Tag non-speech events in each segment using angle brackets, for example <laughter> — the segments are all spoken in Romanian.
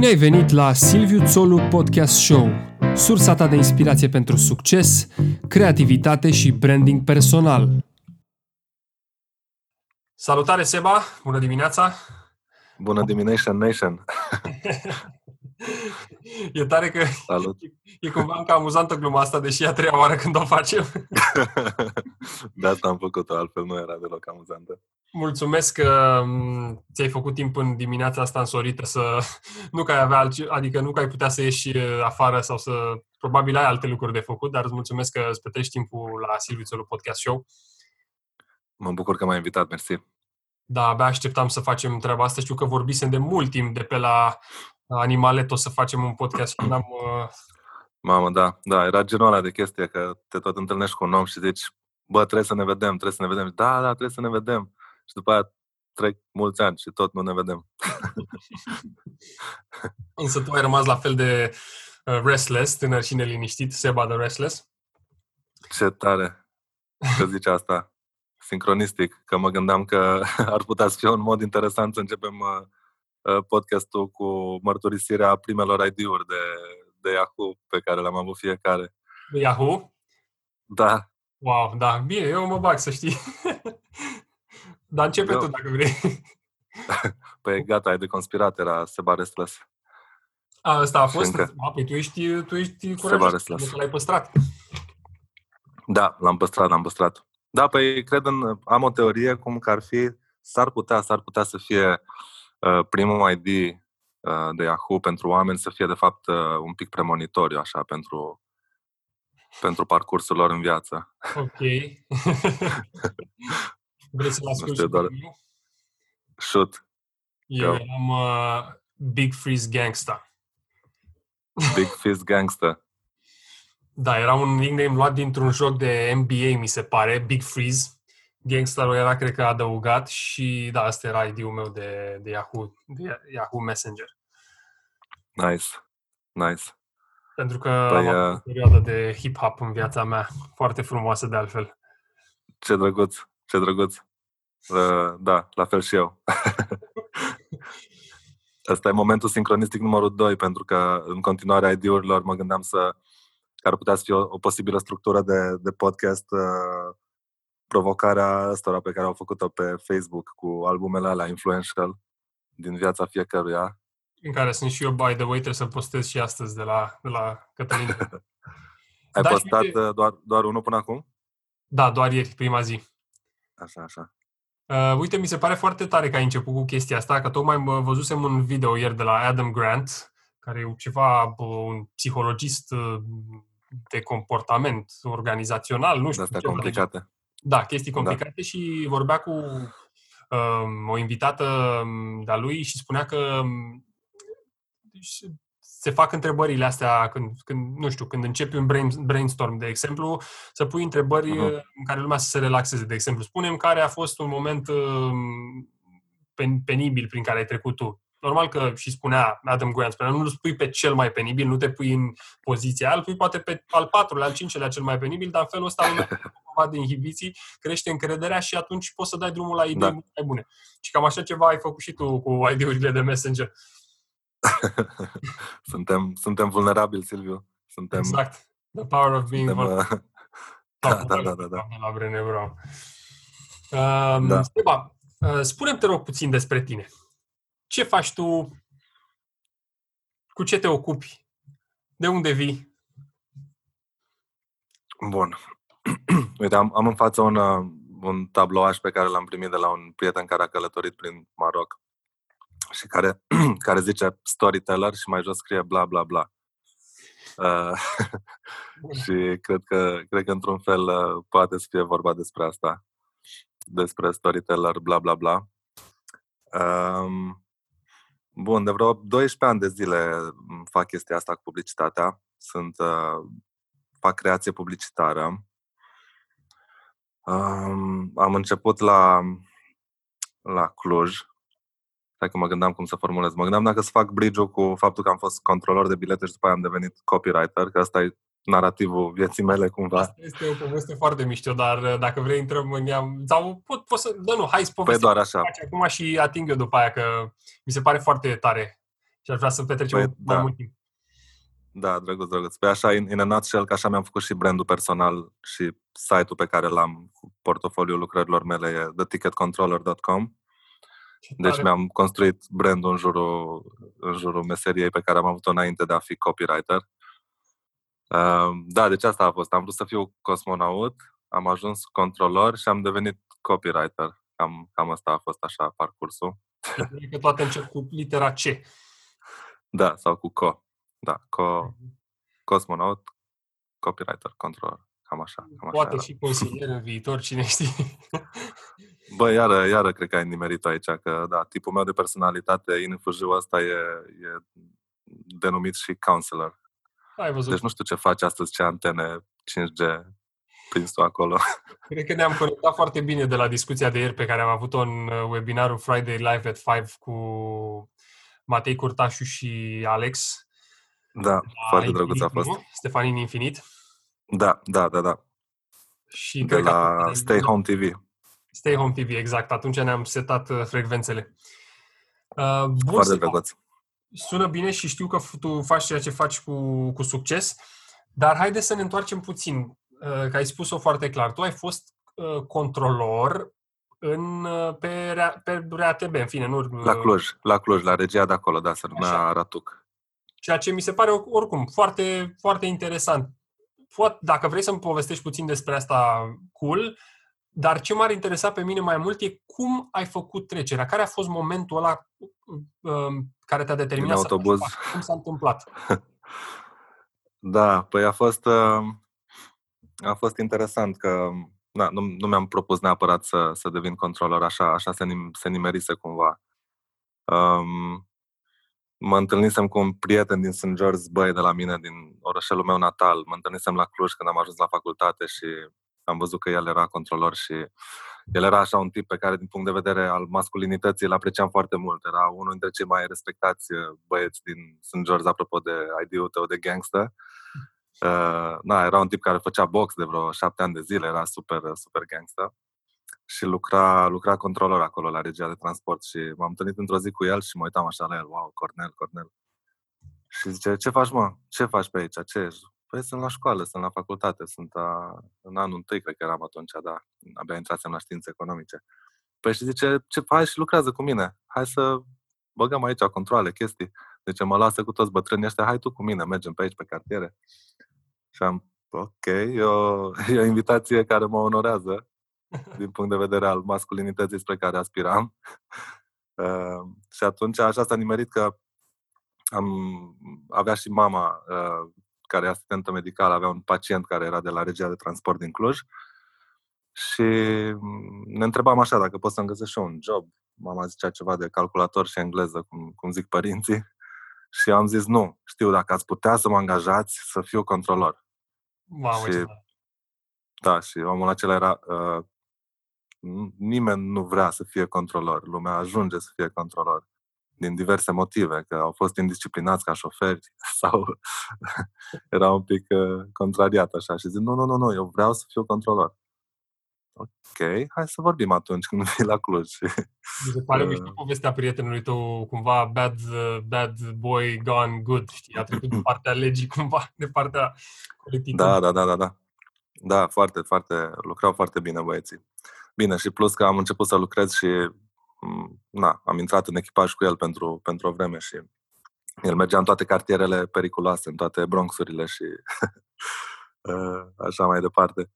Bine ai venit la Silviu Țolu Podcast Show, sursa ta de inspirație pentru succes, creativitate și branding personal. Salutare, Seba! Bună dimineața! Bună dimineața, Nation! <laughs> e tare că Salut. <laughs> e cumva încă amuzantă gluma asta, deși e a treia oară când o facem. <laughs> de asta am făcut-o, altfel nu era deloc amuzantă. Mulțumesc că mm, ți-ai făcut timp în dimineața asta însorită să... <laughs> Nu că ai avea alți, adică nu că ai putea să ieși afară sau să... Probabil ai alte lucruri de făcut, dar îți mulțumesc că îți petreci timpul la Silviu Țelu Podcast Show. Mă bucur că m-ai invitat, mersi. Da, abia așteptam să facem treaba asta. Știu că vorbisem de mult timp de pe la Animalet o să facem un podcast când am... Uh... Mamă, da, da, era genul ăla de chestie că te tot întâlnești cu un om și zici, bă, trebuie să ne vedem, trebuie să ne vedem. Da, da, trebuie să ne vedem. Și după aia trec mulți ani și tot nu ne vedem. <laughs> Însă tu ai rămas la fel de uh, restless, tânăr și neliniștit, Seba de restless. Ce tare că zici asta. Sincronistic, că mă gândeam că <laughs> ar putea să fie un mod interesant să începem uh, uh, podcastul cu mărturisirea primelor ID-uri de, de Yahoo pe care le-am avut fiecare. De Yahoo? Da. Wow, da. Bine, eu mă bag, să știi. <laughs> Dar începe tu dacă vrei. <laughs> păi gata, ai de conspirat, era Seba Restless. A, asta a fost? A, păi tu ești, tu ești curajos, că l-ai păstrat. Da, l-am păstrat, l-am păstrat. Da, păi cred în, am o teorie cum că ar fi, s-ar putea, s-ar putea să fie uh, primul ID uh, de Yahoo pentru oameni să fie de fapt uh, un pic premonitoriu, așa, pentru pentru parcursul lor în viață. Ok. <laughs> Vrei să-l asculti doar... Shoot. Eu am uh, Big Freeze Gangsta. Big <laughs> Freeze Gangsta. Da, era un nickname luat dintr-un joc de NBA, mi se pare, Big Freeze. Gangsterul era, cred că, adăugat și, da, asta era ID-ul meu de, de, Yahoo, de Yahoo Messenger. Nice, nice. Pentru că păi, am avut uh... o perioadă de hip-hop în viața mea, foarte frumoasă de altfel. Ce drăguț. Ce drăguț. Uh, da, la fel și eu. <laughs> Asta e momentul sincronistic numărul 2, pentru că în continuare ID-urilor mă gândeam să că ar putea să fie o, o posibilă structură de, de podcast uh, provocarea asta pe care au făcut-o pe Facebook cu albumele alea influential din viața fiecăruia. În care sunt și eu, by the way, trebuie să postez și astăzi de la, de la Cătălin. <laughs> Ai da, postat uite... Uh, doar, doar unul până acum? Da, doar ieri, prima zi. Așa, așa. Uh, uite, mi se pare foarte tare că ai început cu chestia asta, că tocmai mă văzusem un video ieri de la Adam Grant, care e ceva, un psihologist uh, de comportament organizațional, nu știu. Astea complicate. De... Da, chestii da. complicate da. și vorbea cu um, o invitată um, de-a lui și spunea că um, se fac întrebările astea când, când, nu știu, când începi un brain, brainstorm, de exemplu, să pui întrebări uh-huh. în care lumea să se relaxeze. De exemplu, spunem care a fost un moment uh, penibil prin care ai trecut tu. Normal că și spunea Adam Grant, spunea, nu îl spui pe cel mai penibil, nu te pui în poziția aia, îl pui poate pe al patrulea, al cincelea cel mai penibil, dar în felul ăsta lumea <laughs> cumva de inhibiții, crește încrederea și atunci poți să dai drumul la idei da. mai bune. Și cam așa ceva ai făcut și tu cu idei-urile de Messenger. <laughs> suntem, suntem vulnerabili, Silviu. Suntem, exact. The power of being suntem, uh, <laughs> da, da, da, da, da. La Brené Brown. Um, da. Steba, uh, spune-mi, te rog, puțin despre tine. Ce faci tu? Cu ce te ocupi? De unde vii? Bun. <clears throat> Uite, am, am în față un, uh, un tablouaș pe care l-am primit de la un prieten care a călătorit prin Maroc și care, <clears throat> care zice storyteller și mai jos scrie bla bla bla. Uh, <laughs> și cred că, cred că într-un fel uh, poate să fie vorba despre asta, despre storyteller bla bla bla. Um, bun, de vreo 12 ani de zile fac chestia asta cu publicitatea. Sunt, uh, fac creație publicitară. Um, am început la, la Cluj, Stai că mă gândeam cum să formulez. Mă gândeam dacă să fac bridge-ul cu faptul că am fost controlor de bilete și după aia am devenit copywriter, că asta e narativul vieții mele cumva. Asta este o poveste foarte mișto, dar uh, dacă vrei intrăm în ea, sau pot, pot să, da nu, hai să povestim. Păi doar așa. Acum și ating eu după aia, că mi se pare foarte tare. Și Și aș vrea să petrecem păi, mai da. mult timp. Da, drăguț, drăguț. Pe așa, in, in a nutshell, că așa mi-am făcut și brandul personal și site-ul pe care l-am cu portofoliul lucrărilor mele e theticketcontroller.com. Deci mi-am construit brandul în jurul, în jurul meseriei pe care am avut-o înainte de a fi copywriter. Uh, da, deci asta a fost. Am vrut să fiu cosmonaut, am ajuns controlor și am devenit copywriter. Cam, cam asta a fost așa parcursul. Că toate încep cu litera C. Da, sau cu co. Da, co, mhm. cosmonaut, copywriter, controller. Cam așa. Cam așa Poate era. și consilier în viitor, cine știe. <laughs> Bă, iară, iară cred că ai nimerit aici, că da, tipul meu de personalitate, INFJ ăsta e, e denumit și counselor. Ai văzut. Deci nu știu ce face astăzi, ce antene 5G prins tu acolo. <laughs> Cred că ne-am conectat foarte bine de la discuția de ieri pe care am avut-o în uh, webinarul Friday Live at 5 cu Matei Curtașu și Alex. Da, foarte drăguț a fost. Stefanin Infinit. Da, da, da, da. Și de la că... Stay Home TV. Stay Home TV, exact. Atunci ne-am setat uh, frecvențele. Uh, bun, foarte drăguț. Sună bine și știu că tu faci ceea ce faci cu, cu succes, dar haide să ne întoarcem puțin, uh, că ai spus-o foarte clar. Tu ai fost uh, controlor în, uh, pe, pe RATB, în fine, nu... La Cluj, la Cluj, la regia de acolo, da, se numea Ratuc. Ceea ce mi se pare oricum foarte, foarte interesant. Poate, dacă vrei să-mi povestești puțin despre asta, cool, dar ce m-ar interesa pe mine mai mult e cum ai făcut trecerea. Care a fost momentul ăla um, care te-a determinat să autobuz. faci? Cum s-a întâmplat? <laughs> da, păi a fost, uh, a fost interesant că da, nu, nu mi-am propus neapărat să, să devin controller, așa, așa se, se nimerise cumva. Um, mă întâlnisem cu un prieten din St. George Băi de la mine, din orășelul meu natal. Mă întâlnisem la Cluj când am ajuns la facultate și am văzut că el era controlor și el era așa un tip pe care, din punct de vedere al masculinității, îl apreciam foarte mult. Era unul dintre cei mai respectați uh, băieți din St. George, apropo de ID-ul tău de gangster. Uh, na, era un tip care făcea box de vreo șapte ani de zile, era super, super gangster și lucra, lucra controlor acolo la regia de transport și m-am întâlnit într-o zi cu el și mă uitam așa la el, wow, Cornel, Cornel. Și zice, ce faci mă? Ce faci pe aici? Ce ești? Păi sunt la școală, sunt la facultate, sunt a, în anul întâi, cred că eram atunci, da, abia intrasem la științe economice. Păi și zice, ce faci și lucrează cu mine, hai să băgăm aici controle, chestii. Deci mă lasă cu toți bătrânii ăștia, hai tu cu mine, mergem pe aici, pe cartiere. Și am, ok, e o, <laughs> e o invitație care mă onorează din punct de vedere al masculinității spre care aspiram. Uh, <laughs> și atunci așa s-a nimerit că am avea și mama uh, care e asistentă medicală, avea un pacient care era de la regia de transport din Cluj și ne întrebam așa dacă pot să-mi găsesc și un job. Mama zicea ceva de calculator și engleză, cum, cum zic părinții. <laughs> Și am zis nu, știu, dacă ați putea să mă angajați să fiu controlor. Wow, și, da, și omul acela era uh, nimeni nu vrea să fie controlor, lumea ajunge să fie controlor din diverse motive, că au fost indisciplinați ca șoferi <laughs> sau <laughs> era un pic uh, contrariat așa și zic, nu, nu, nu, nu, eu vreau să fiu controlor. Ok, hai să vorbim atunci când <laughs> vii la Cluj. Mi se pare mișto povestea prietenului tău, cumva bad, uh, bad boy gone good, știi, a trecut de partea legii cumva, de partea colectivă. Da, da, da, da, da. Da, foarte, foarte, lucrau foarte bine băieții. Bine, și plus că am început să lucrez și Mm, na, am intrat în echipaj cu el pentru, pentru o vreme și el mergea în toate cartierele periculoase, în toate bronxurile și uh, <laughs> așa mai departe.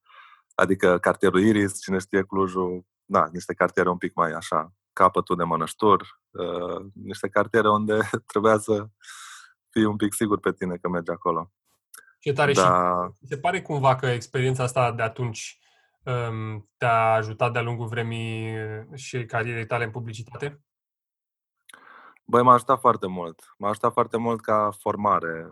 Adică cartierul Iris, cine știe Clujul, na, niște cartiere un pic mai așa, capătul de mănăștur, uh, niște cartiere unde <laughs> trebuia să fii un pic sigur pe tine că mergi acolo. Ce tare da. și se pare cumva că experiența asta de atunci te-a ajutat de-a lungul vremii și carierei tale în publicitate? Băi, m-a ajutat foarte mult. M-a ajutat foarte mult ca formare,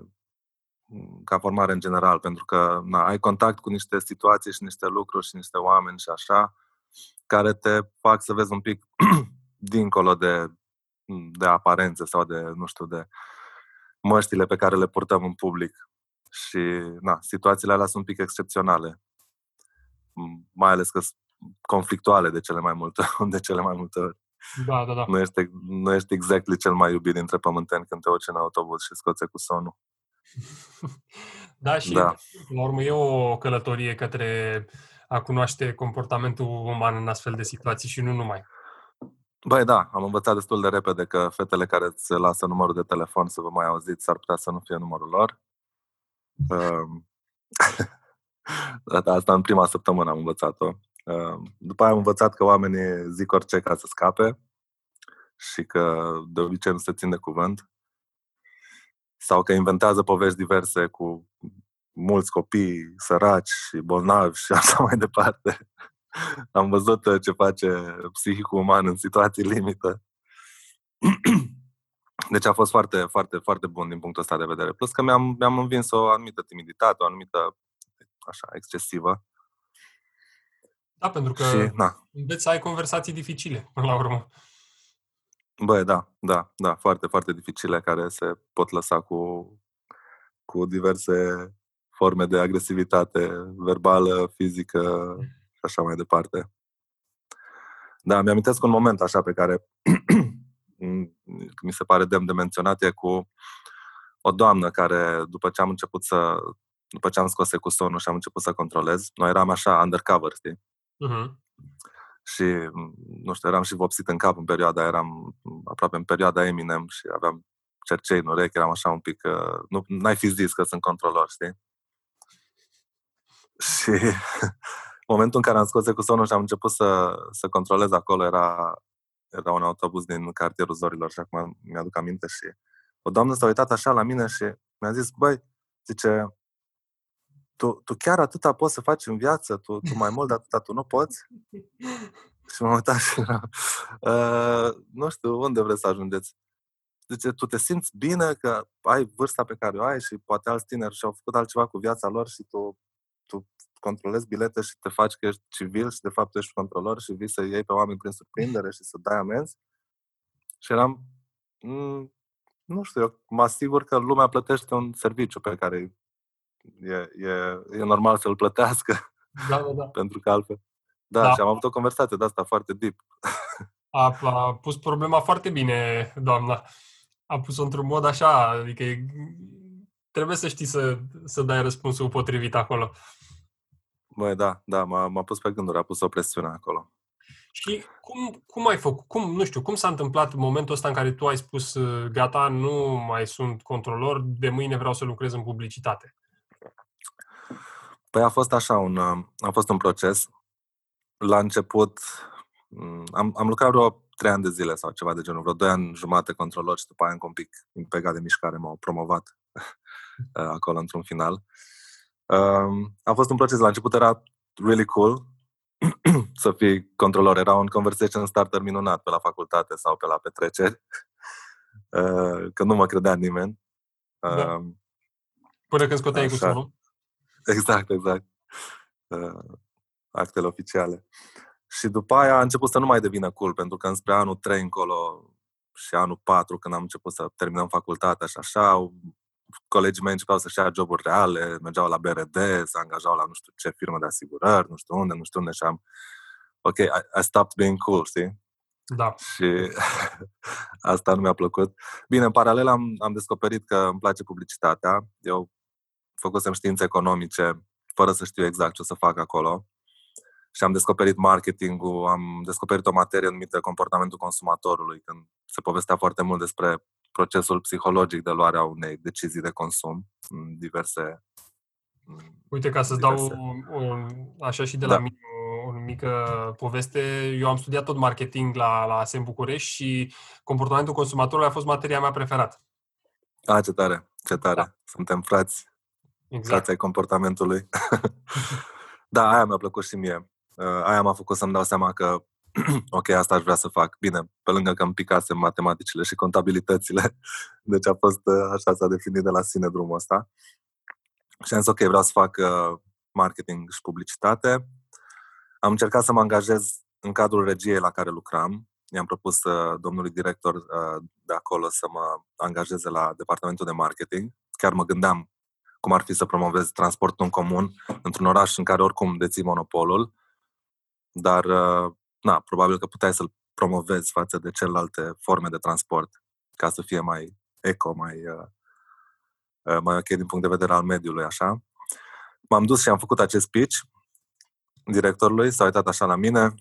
ca formare în general, pentru că na, ai contact cu niște situații și niște lucruri și niște oameni și așa, care te fac să vezi un pic <clears throat> dincolo de, de aparențe sau de, nu știu, de măștile pe care le purtăm în public. Și, na, situațiile alea sunt un pic excepționale mai ales că sunt conflictuale de cele mai multe, <laughs> de cele mai multe ori. Da, da, da. Nu ești, nu ești exact cel mai iubit dintre pământeni când te urci în autobuz și scoți cu sonul. <laughs> da, și da. la urmă e o călătorie către a cunoaște comportamentul uman în astfel de situații și nu numai. Băi, da, am învățat destul de repede că fetele care îți lasă numărul de telefon să vă mai auziți s-ar putea să nu fie numărul lor. <laughs> Um, asta în prima săptămână am învățat-o. Um, după aia am învățat că oamenii zic orice ca să scape și că de obicei nu se țin de cuvânt sau că inventează povești diverse cu mulți copii săraci și bolnavi și <laughs> așa mai departe. Am văzut uh, ce face psihicul uman în situații limită. <clears throat> Deci a fost foarte, foarte, foarte bun din punctul ăsta de vedere. Plus că mi-am, mi-am învins o anumită timiditate, o anumită, așa, excesivă. Da, pentru că și, na. înveți să ai conversații dificile, până la urmă. Băi, da, da, da, foarte, foarte dificile, care se pot lăsa cu, cu diverse forme de agresivitate verbală, fizică și așa mai departe. Da, mi-amintesc un moment așa pe care <clears throat> mi se pare demn de menționat, e cu o doamnă care, după ce am început să, după ce am scos cu sonul și am început să controlez, noi eram așa undercover, știi? Uh-huh. Și, nu știu, eram și vopsit în cap în perioada, eram aproape în perioada Eminem și aveam cercei în urechi, eram așa un pic, uh, nu, n-ai fi zis că sunt controlor, știi? <laughs> Și <laughs> momentul în care am scos cu sonul și am început să, să controlez acolo era, era un autobuz din cartierul Zorilor și acum mi-aduc aminte și o doamnă s-a uitat așa la mine și mi-a zis, băi, zice, tu, tu chiar atâta poți să faci în viață, tu, tu mai mult de atâta tu nu poți? <laughs> Și m-am uitat și era, uh, nu știu, unde vreți să ajungeți? Zice, tu te simți bine că ai vârsta pe care o ai și poate alți tineri și-au făcut altceva cu viața lor și tu, tu controlezi bilete și te faci că ești civil și de fapt ești controlor și vii să iei pe oameni prin surprindere și să dai amenzi. Și eram, mm, nu știu, eu mă asigur că lumea plătește un serviciu pe care e, e, e normal să-l plătească. Da, da, da. <laughs> Pentru că altfel. Da, da, și am avut o conversație de asta foarte deep. A, a pus problema foarte bine, doamna. A pus-o într-un mod așa, adică e, trebuie să știi să, să dai răspunsul potrivit acolo. Băi, da, da, m-a, m-a pus pe gânduri, a pus o presiune acolo. Și cum, cum ai făcut, cum, nu știu, cum s-a întâmplat momentul ăsta în care tu ai spus, gata, nu mai sunt controlor, de mâine vreau să lucrez în publicitate? Păi a fost așa, un, a fost un proces. La început, mm, am, am lucrat vreo trei ani de zile sau ceva de genul, vreo doi ani jumate controlor și după aia încă un pic impegat de mișcare m-au promovat <laughs> acolo într-un final. Um, a fost un proces, la început era really cool <clears throat> să fii controlor. Era un conversation starter minunat pe la facultate sau pe la petreceri, <laughs> uh, că nu mă credea nimeni. Da. Um, Până când scoteai cu sunul? Exact, exact. Uh, actele oficiale. Și după aia a început să nu mai devină cool, pentru că înspre anul 3 încolo și anul 4, când am început să terminăm facultatea și așa, colegii mei începeau să-și ia joburi reale, mergeau la BRD, se angajau la nu știu ce firmă de asigurări, nu știu unde, nu știu unde și am ok, I, I stopped being cool, știi? Da. Și <laughs> asta nu mi-a plăcut. Bine, în paralel am, am descoperit că îmi place publicitatea. Eu făcusem științe economice fără să știu exact ce o să fac acolo. Și am descoperit marketingul, am descoperit o materie numită comportamentul consumatorului, când se povestea foarte mult despre procesul psihologic de luarea unei decizii de consum în diverse Uite, ca să-ți dau un, așa și de la da. mine o, o mică poveste, eu am studiat tot marketing la, la ASEM București și comportamentul consumatorului a fost materia mea preferată. A, ce tare, ce tare. Da. Suntem frați. Exact. Frați ai comportamentului. <laughs> da, aia mi-a plăcut și mie. Uh, aia m-a făcut să-mi dau seama că <clears throat> ok, asta aș vrea să fac. Bine, pe lângă că îmi picasem matematicile și contabilitățile, <laughs> deci a fost, uh, așa s-a definit de la sine drumul ăsta. Și am zis, ok, vreau să fac uh, marketing și publicitate. Am încercat să mă angajez în cadrul regiei la care lucram. I-am propus uh, domnului director uh, de acolo să mă angajeze la departamentul de marketing. Chiar mă gândeam cum ar fi să promovez transportul în comun într-un oraș în care oricum deții monopolul. Dar, uh, na, probabil că puteai să-l promovezi față de celelalte forme de transport ca să fie mai eco, mai, uh, uh, mai ok din punct de vedere al mediului, așa. M-am dus și am făcut acest pitch directorului, s-a uitat așa la mine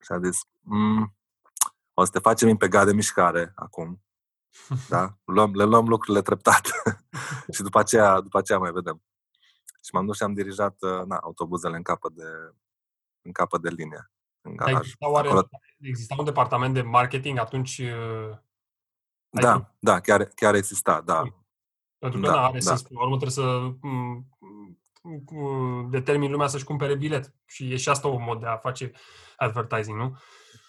și a zis mm, o să te facem pe de mișcare acum. Da? Luăm, le luăm lucrurile treptat <laughs> și după aceea, după aceea mai vedem. Și m-am dus și am dirijat uh, na, autobuzele în capă de, în capă de linie, în garaj. Exista, oare, Acolo... exista un departament de marketing atunci? Uh, da, adică... da, chiar, chiar exista, da. Pentru că da, are da. sens, până la urmă trebuie să mm, mm, determin lumea să-și cumpere bilet. Și e și asta un mod de a face advertising, nu?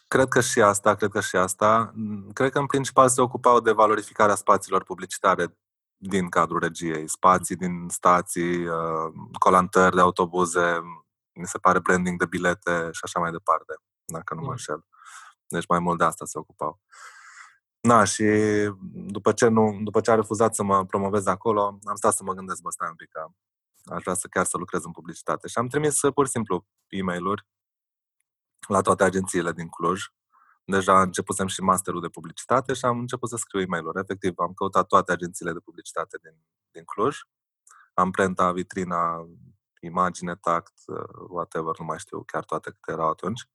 Cred că și asta, cred că și asta. Cred că în principal se ocupau de valorificarea spațiilor publicitare din cadrul regiei, spații din stații, uh, colantări de autobuze, mi se pare branding de bilete și așa mai departe, dacă nu mă înșel. Deci mai mult de asta se ocupau. Na, și după ce, nu, după ce a refuzat să mă promovez acolo, am stat să mă gândesc, bă, stai un pic, că aș vrea să chiar să lucrez în publicitate. Și am trimis pur și simplu e mail la toate agențiile din Cluj. Deja începusem și masterul de publicitate și am început să scriu e mail Efectiv, am căutat toate agențiile de publicitate din, din Cluj. Am prentat vitrina, imagine, tact, whatever, nu mai știu chiar toate câte erau atunci.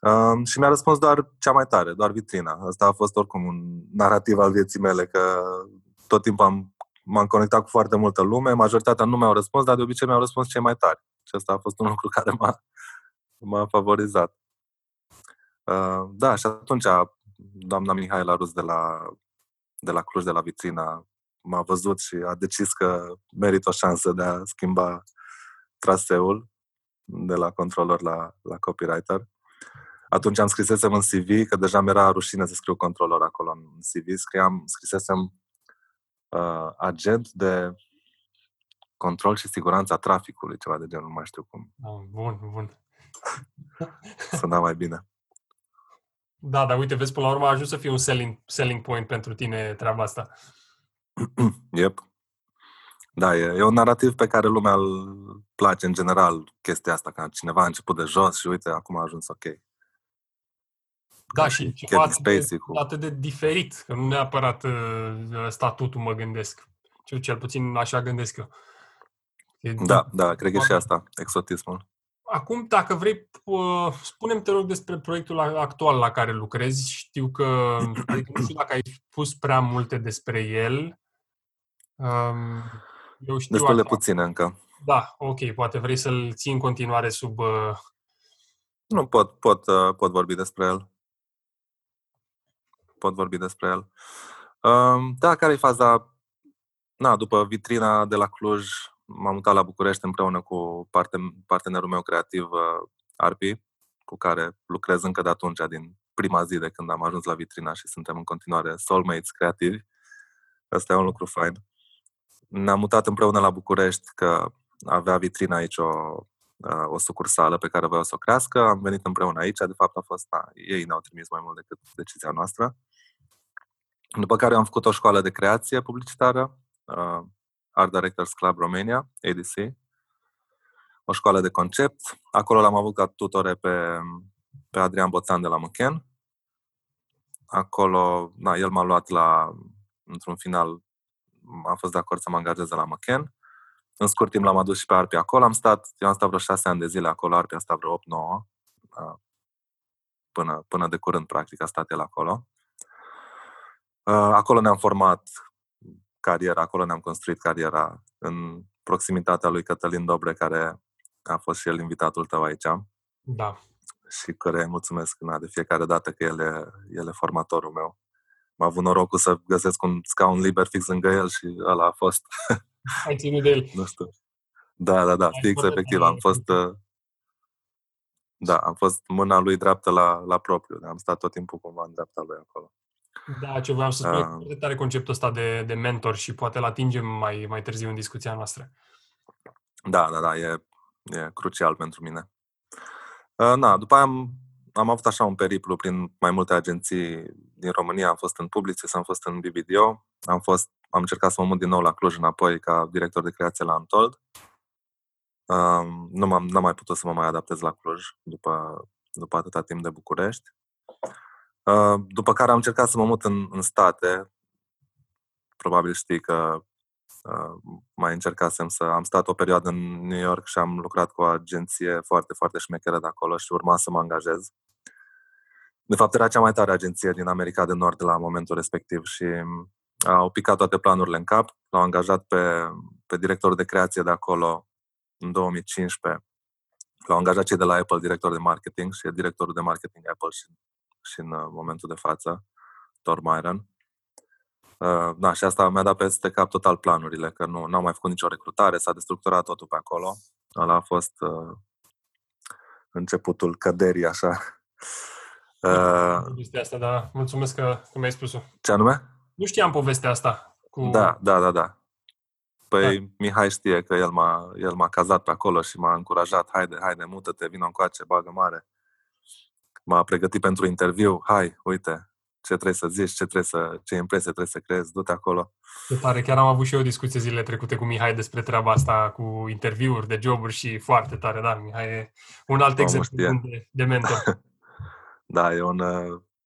Um, și mi-a răspuns doar cea mai tare, doar vitrina. Asta a fost oricum un narrativ al vieții mele, că tot timpul am, m-am conectat cu foarte multă lume, majoritatea nu mi-au răspuns, dar de obicei mi-au răspuns cei mai tari. Și asta a fost un lucru care m-a, m-a favorizat. Uh, da, și atunci doamna Mihaela Rus de la, de la Cluj, de la Vitrina, m-a văzut și a decis că merită o șansă de a schimba traseul de la controller la, la copywriter. Atunci am scrisesem în CV, că deja mi-era rușine să scriu controller acolo în CV, scriam, scrisesem uh, agent de control și siguranța traficului, ceva de genul, nu mai știu cum. Oh, bun, bun. <laughs> Suna mai bine. Da, dar uite, vezi, până la urmă a ajuns să fie un selling, selling point pentru tine treaba asta. <clears throat> yep. Da, e, e un narrativ pe care lumea îl place în general, chestia asta, că cineva a început de jos și uite, acum a ajuns ok. Da, și ceva atât de, cu... atât de diferit, că nu neapărat uh, statutul mă gândesc. Cel, cel puțin așa gândesc eu. E da, da, cred că și asta, exotismul. Acum, dacă vrei, spunem te rog despre proiectul actual la care lucrezi. Știu că, adică nu știu dacă ai spus prea multe despre el. Um, eu știu Destul de puține încă. Da, ok, poate vrei să-l ții în continuare sub... Uh, nu, pot, pot, uh, pot vorbi despre el. Pot vorbi despre el. Um, da, care e faza? Na, după vitrina de la Cluj, m-am mutat la București împreună cu partenerul meu creativ, uh, Arpi, cu care lucrez încă de atunci, din prima zi de când am ajuns la vitrina și suntem în continuare soulmates creativi. Asta e un lucru fain. Ne-am mutat împreună la București, că avea vitrina aici o, uh, o sucursală pe care voiau să o crească. Am venit împreună aici, de fapt a fost, na, ei ne-au trimis mai mult decât decizia noastră. După care am făcut o școală de creație publicitară, uh, Art Directors Club Romania, ADC, o școală de concept. Acolo l-am avut ca tutore pe, pe Adrian Boțan de la Măchen. Acolo, na, el m-a luat la, într-un final, am fost de acord să mă angajeze la Măchen. În scurt timp l-am adus și pe Arpi acolo. Am stat, eu am stat vreo șase ani de zile acolo, Arpi a stat vreo 8-9, până, până de curând, practic, a stat el acolo. Acolo ne-am format cariera, acolo ne-am construit cariera în proximitatea lui Cătălin Dobre, care a fost și el invitatul tău aici. Da. Și care îi mulțumesc na, de fiecare dată că el e, el e formatorul meu. M-a avut norocul să găsesc un scaun liber fix lângă el și ăla a fost. <laughs> Ai ținut de el. nu știu. Da, da, da, Ai fix efectiv. Am fost, uh, da, am fost mâna lui dreaptă la, la propriu. Am stat tot timpul cumva în dreapta lui acolo. Da, ce vreau să spun, uh, foarte tare conceptul ăsta de, de mentor și poate îl atingem mai, mai târziu în discuția noastră. Da, da, da, e, e crucial pentru mine. Uh, na, după aia am, am avut așa un periplu prin mai multe agenții din România. Am fost în Publicis, am fost în BBDO, am, fost, am încercat să mă mut din nou la Cluj înapoi ca director de creație la Antold. Uh, nu m-am, n-am mai putut să mă mai adaptez la Cluj după, după atâta timp de București. Uh, după care am încercat să mă mut în, în state. Probabil știi că uh, mai încercasem să... Am stat o perioadă în New York și am lucrat cu o agenție foarte, foarte șmecheră de acolo și urma să mă angajez. De fapt, era cea mai tare agenție din America de Nord la momentul respectiv și au picat toate planurile în cap. L-au angajat pe, pe directorul de creație de acolo în 2015. L-au angajat cei de la Apple, director de marketing și e directorul de marketing Apple și, și în uh, momentul de față, Thor Myron. Uh, da, și asta mi-a dat peste cap total planurile, că nu au mai făcut nicio recrutare, s-a destructurat totul pe acolo. Ăla a fost uh, începutul căderii, așa. Uh, asta, da. Mulțumesc că, că mi-ai spus-o. Ce anume? Nu știam povestea asta. Cu... Da, da, da, da. Păi da. Mihai știe că el m-a, el m-a cazat pe acolo și m-a încurajat, haide, haide, mută-te, vină încoace, bagă mare. M-a pregătit pentru interviu, hai, uite, ce trebuie să zici, ce, trebuie să, ce impresie trebuie să creezi, du-te acolo. Ce tare, chiar am avut și eu o discuție zilele trecute cu Mihai despre treaba asta, cu interviuri de joburi și foarte tare, da, Mihai e un alt Om exemplu de, de mentor. <laughs> <laughs> da, e un,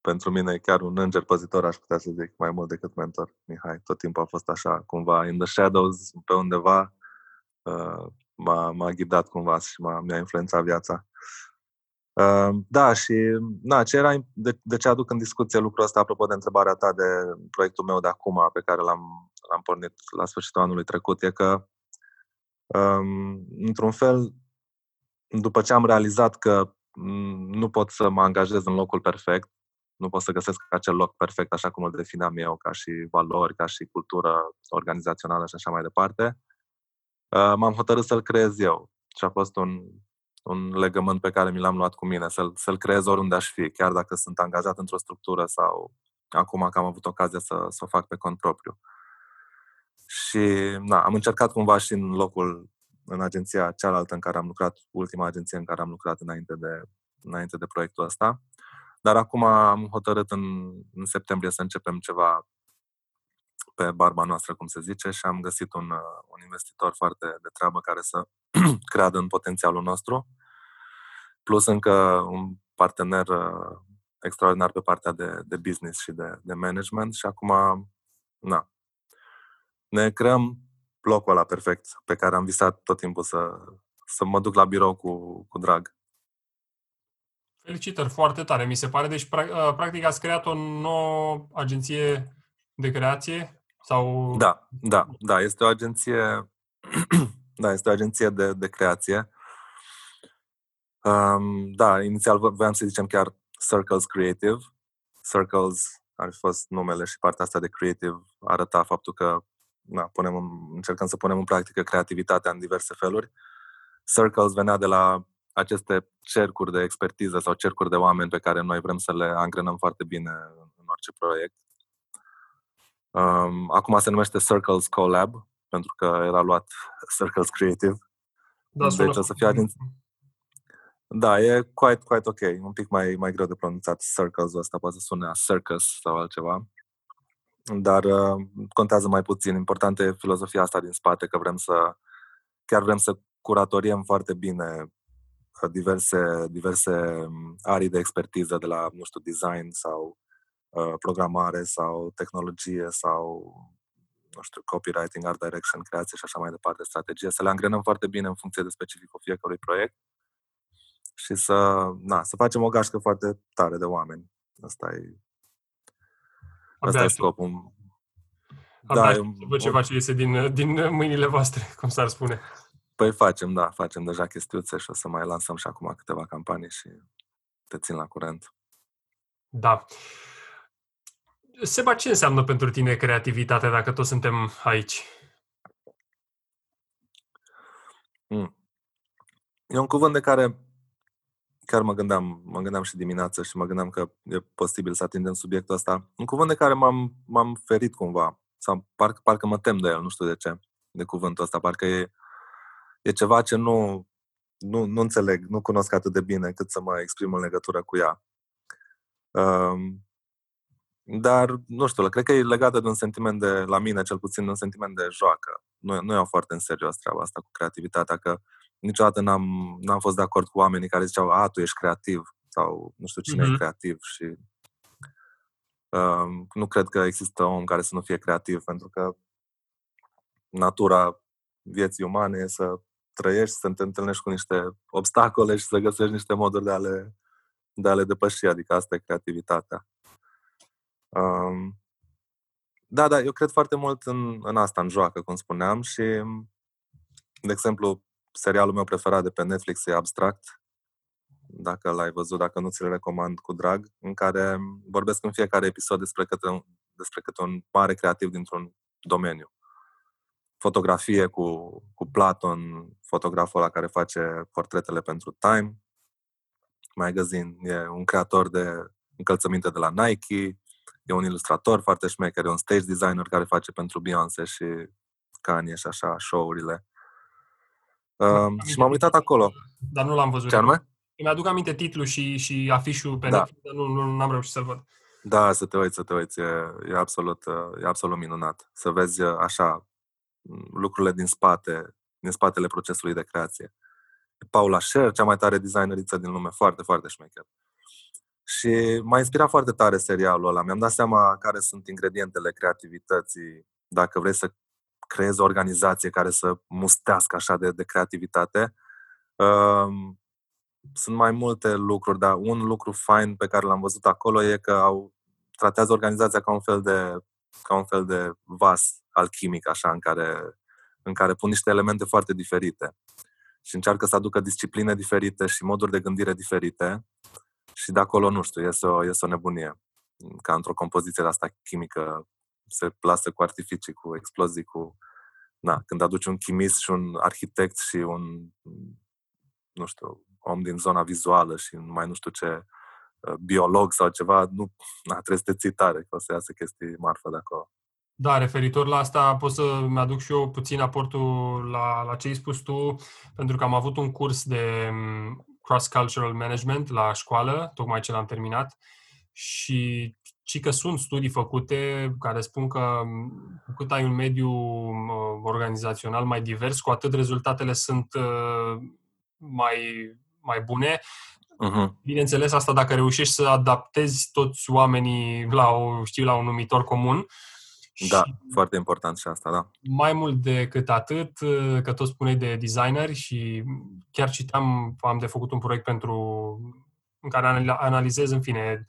pentru mine e chiar un înger păzitor, aș putea să zic, mai mult decât mentor. Mihai tot timpul a fost așa, cumva, in the shadows, pe undeva, uh, m-a, m-a ghidat cumva și m-a, mi-a influențat viața. Uh, da, și na, ce era, de, de ce aduc în discuție lucrul ăsta, apropo de întrebarea ta de proiectul meu de acum, pe care l-am, l-am pornit la sfârșitul anului trecut, e că, um, într-un fel, după ce am realizat că mm, nu pot să mă angajez în locul perfect, nu pot să găsesc acel loc perfect așa cum îl defineam eu, ca și valori, ca și cultură organizațională și așa mai departe. Uh, m-am hotărât să-l creez eu și a fost un, un legământ pe care mi l-am luat cu mine, să-l, să-l creez oriunde aș fi, chiar dacă sunt angajat într-o structură sau acum că am avut ocazia să, să o fac pe cont propriu. Și na, am încercat cumva și în locul, în agenția cealaltă în care am lucrat, ultima agenție în care am lucrat înainte de, înainte de proiectul ăsta. Dar acum am hotărât în, în septembrie să începem ceva pe barba noastră, cum se zice, și am găsit un, uh, un investitor foarte de treabă care să <clears throat> creadă în potențialul nostru, plus încă un partener uh, extraordinar pe partea de, de business și de, de management și acum, na, ne creăm locul ăla perfect pe care am visat tot timpul să, să mă duc la birou cu, cu drag. Felicitări, foarte tare, mi se pare. Deci, uh, practic, ați creat o nouă agenție de creație? Sau... Da, da, da. Este o agenție, <clears throat> da, este o agenție de, de creație. Um, da, inițial voiam să zicem chiar Circles Creative. Circles ar fi fost numele și partea asta de creative arăta faptul că na, punem în, încercăm să punem în practică creativitatea în diverse feluri. Circles venea de la aceste cercuri de expertiză sau cercuri de oameni pe care noi vrem să le angrenăm foarte bine în orice proiect. Um, acum se numește Circles Collab, pentru că era luat Circles Creative. Da, deci o să fie agenție. Da, e quite, quite ok. Un pic mai, mai greu de pronunțat circles ăsta, poate să sune circus sau altceva. Dar uh, contează mai puțin. Important e filozofia asta din spate, că vrem să, chiar vrem să curatoriem foarte bine diverse, diverse mm, arii de expertiză de la, nu știu, design sau uh, programare sau tehnologie sau nu știu, copywriting, art direction, creație și așa mai departe, strategie, să le angrenăm foarte bine în funcție de specificul fiecărui proiect și să, na, să facem o gașcă foarte tare de oameni. Asta e, asta e scopul. Abia da, vă ceva ce iese din, din mâinile voastre, <laughs> cum s-ar spune. Păi facem, da, facem deja chestiuțe și o să mai lansăm și acum câteva campanii și te țin la curent. Da. Seba, ce înseamnă pentru tine creativitate dacă toți suntem aici? Mm. E un cuvânt de care chiar mă gândeam, mă gândeam și dimineața și mă gândeam că e posibil să atingem subiectul ăsta. Un cuvânt de care m-am, m-am ferit cumva, sau parcă, parcă mă tem de el, nu știu de ce, de cuvântul ăsta, parcă e, e ceva ce nu, nu, nu înțeleg, nu cunosc atât de bine cât să mă exprim în legătură cu ea. Um, dar, nu știu, cred că e legată de un sentiment de, la mine cel puțin, de un sentiment de joacă. Nu, nu iau foarte în serios treaba asta cu creativitatea, că niciodată n-am, n-am fost de acord cu oamenii care ziceau, a, tu ești creativ, sau nu știu cine mm-hmm. e creativ și Uh, nu cred că există om care să nu fie creativ, pentru că natura vieții umane e să trăiești, să te întâlnești cu niște obstacole și să găsești niște moduri de a le, de a le depăși, adică asta e creativitatea. Um, da, da, eu cred foarte mult în, în asta, în joacă, cum spuneam, și, de exemplu, serialul meu preferat de pe Netflix e Abstract, dacă l-ai văzut, dacă nu ți-l recomand cu drag, în care vorbesc în fiecare episod despre câte, despre câte un mare creativ dintr-un domeniu. Fotografie cu, cu Platon, fotograful ăla care face portretele pentru Time Magazine, e un creator de încălțăminte de la Nike, e un ilustrator foarte șmecher, e un stage designer care face pentru Beyoncé și Kanye și așa, show-urile. Uh, și m-am uitat acolo. Dar nu l-am văzut. Ce anume? Îmi aduc aminte titlul și, și afișul pe da. Netflix, dar nu, nu am reușit să-l văd. Da, să te uiți, să te uiți. E, e, absolut, e absolut minunat. Să vezi așa lucrurile din spate, din spatele procesului de creație. Paula Scher, cea mai tare designeriță din lume, foarte, foarte șmecher. Și m-a inspirat foarte tare serialul ăla. Mi-am dat seama care sunt ingredientele creativității. Dacă vrei să creezi o organizație care să mustească așa de, de creativitate, uh, sunt mai multe lucruri, dar un lucru fain pe care l-am văzut acolo e că au tratează organizația ca un fel de, ca un fel de vas alchimic, așa, în care, în care pun niște elemente foarte diferite și încearcă să aducă discipline diferite și moduri de gândire diferite și de acolo, nu știu, iese o, iese o nebunie. Ca într-o compoziție de asta chimică se lasă cu artificii, cu explozii, cu... Na, când aduci un chimist și un arhitect și un, nu știu, om din zona vizuală și mai nu știu ce, uh, biolog sau ceva, nu, na, trebuie să te ții tare, că o să iasă chestii marfă de acolo. Da, referitor la asta, pot să-mi aduc și eu puțin aportul la, la ce ai spus tu, pentru că am avut un curs de mm, cross-cultural management la școală, tocmai ce l-am terminat, și ci că sunt studii făcute care spun că mm, cu cât ai un mediu mm, organizațional mai divers, cu atât rezultatele sunt uh, mai, mai bune. Uh-huh. Bineînțeles, asta dacă reușești să adaptezi toți oamenii la, o, știu, la un numitor comun, da, și foarte important și asta, da. Mai mult decât atât, că tot spuneai de designeri și chiar citeam, am de făcut un proiect pentru în care analizez, în fine,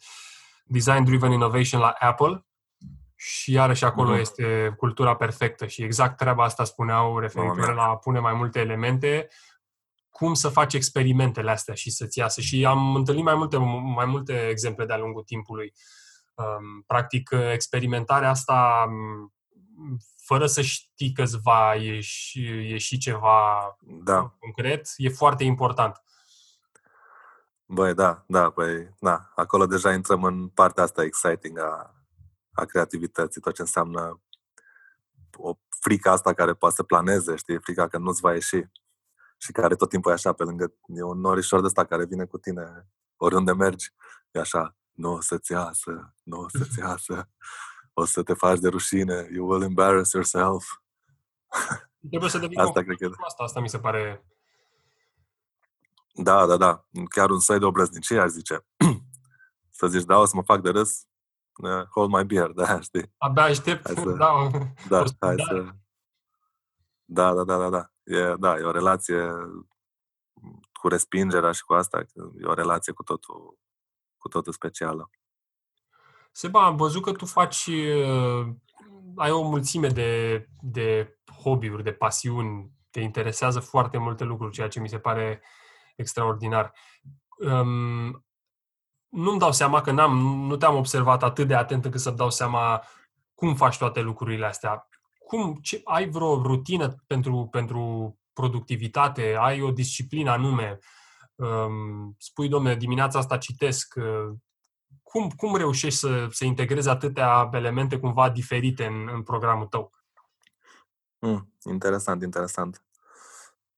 design-driven innovation la Apple și iarăși acolo mm-hmm. este cultura perfectă și exact treaba asta spuneau referitor la a pune mai multe elemente, cum să faci experimentele astea și să-ți iasă. Și am întâlnit mai multe, mai multe exemple de-a lungul timpului. Um, practic, experimentarea asta, um, fără să știi că îți va ieși, ieși ceva da. concret, e foarte important. Băi, da, da, băi, da. Acolo deja intrăm în partea asta exciting a, a creativității, tot ce înseamnă o frică asta care poate să planeze, știi, frica că nu-ți va ieși și care tot timpul e așa pe lângă, e un norișor de ăsta care vine cu tine oriunde mergi, e așa, nu o să-ți iasă, nu o să-ți iasă, o să te faci de rușine, you will embarrass yourself. Trebuie să <laughs> devii asta, cred că... asta, asta mi se pare... Da, da, da. Chiar un soi de obrăznicie, aș zice. <clears throat> să zici, da, o să mă fac de râs, hold my beer, da, <laughs> știi? Abia aștept, hai să, da. Da, hai da. să... Da, da, da, da, da. E, da, e o relație cu respingerea și cu asta, e o relație cu totul cu totul specială. Seba, am văzut că tu faci, uh, ai o mulțime de, de hobby-uri, de pasiuni, te interesează foarte multe lucruri, ceea ce mi se pare extraordinar. Um, nu-mi dau seama că n-am, nu te-am observat atât de atent încât să-mi dau seama cum faci toate lucrurile astea. Cum, ce, ai vreo rutină pentru, pentru productivitate? Ai o disciplină anume? um, spui, domnule, dimineața asta citesc, uh, cum, cum reușești să, să integrezi atâtea elemente cumva diferite în, în programul tău? Mm, interesant, interesant.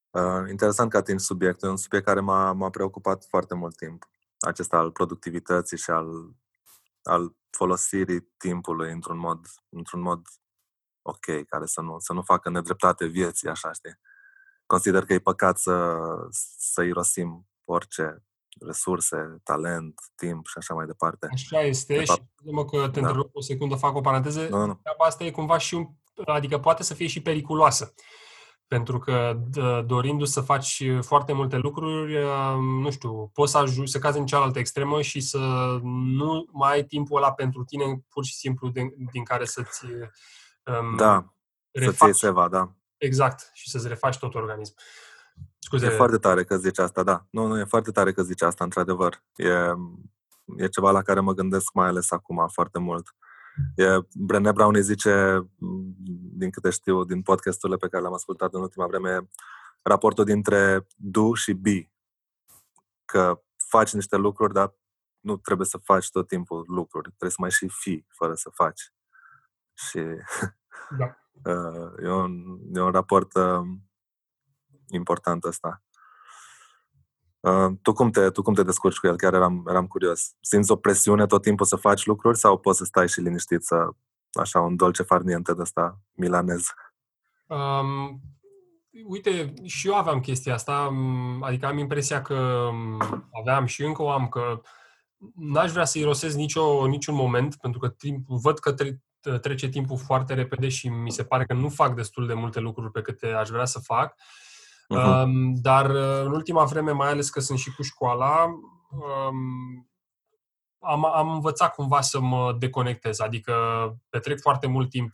Uh, interesant că atingi subiectul. E un subiect care m-a, m-a preocupat foarte mult timp. Acesta al productivității și al, al folosirii timpului într-un mod, într-un mod ok, care să nu, să nu facă nedreptate vieții, așa, știi? Consider că e păcat să, să irosim orice, resurse, talent, timp și așa mai departe. Așa este de fapt, și mă că te da. întrerup o secundă, fac o paranteză. Nu, nu. Asta e cumva și un, adică poate să fie și periculoasă. Pentru că dorindu-ți să faci foarte multe lucruri, nu știu, poți să ajungi să cazi în cealaltă extremă și să nu mai ai timpul ăla pentru tine pur și simplu din, din care să-ți um, Da, refaci. să-ți iei seva, da. Exact, și să-ți refaci tot organismul. Scuze. E foarte tare că zici asta, da. Nu, nu, e foarte tare că zici asta, într-adevăr. E, e ceva la care mă gândesc mai ales acum foarte mult. E, Brené Brown îi zice, din câte știu, din podcasturile pe care le-am ascultat în ultima vreme, raportul dintre do și be. Că faci niște lucruri, dar nu trebuie să faci tot timpul lucruri. Trebuie să mai și fi fără să faci. Și da. <laughs> e, un, e un raport important ăsta. Uh, tu, cum te, tu cum te descurci cu el? Chiar eram, eram curios. Simți o presiune tot timpul să faci lucruri sau poți să stai și liniștit să, așa, un dolce farniente de ăsta milanez? Um, uite, și eu aveam chestia asta, um, adică am impresia că um, aveam și încă o am, că n-aș vrea să irosesc nicio, niciun moment, pentru că timp, văd că tre- trece timpul foarte repede și mi se pare că nu fac destul de multe lucruri pe câte aș vrea să fac. Uh-huh. Dar uh, în ultima vreme, mai ales că sunt și cu școala, um, am, am învățat cumva să mă deconectez, adică petrec foarte mult timp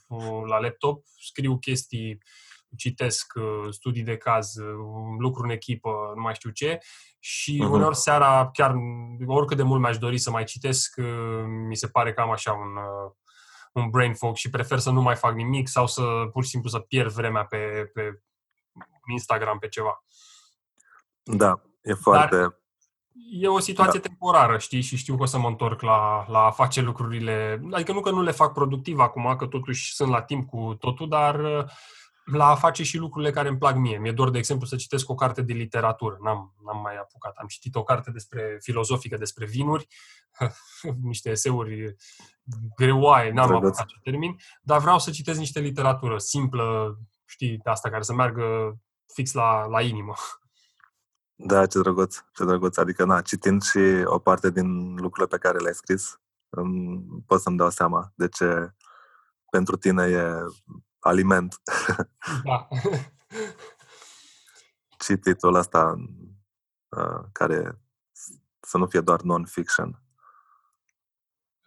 la laptop, scriu chestii, citesc uh, studii de caz, uh, lucruri în echipă, nu mai știu ce, și uh-huh. uneori seara, chiar oricât de mult mi-aș dori să mai citesc, mi se pare că am așa un, un brain fog și prefer să nu mai fac nimic sau să pur și simplu să pierd vremea pe, pe Instagram pe ceva. Da, e foarte... Dar e o situație da. temporară, știi, și știu că o să mă întorc la, la a face lucrurile, adică nu că nu le fac productiv acum, că totuși sunt la timp cu totul, dar la a face și lucrurile care îmi plac mie. Mi-e dor, de exemplu, să citesc o carte de literatură. N-am, n-am mai apucat. Am citit o carte despre filozofică, despre vinuri, <laughs> niște eseuri greoaie, n-am Drăguț. apucat să termin, dar vreau să citesc niște literatură simplă, știi, de asta care să meargă fix la, la inimă. Da, ce drăguț, ce drăguț. Adică, na, citind și o parte din lucrurile pe care le-ai scris, pot să-mi dau seama de ce pentru tine e aliment. Da. <laughs> Cititul ăsta uh, care să nu fie doar non-fiction.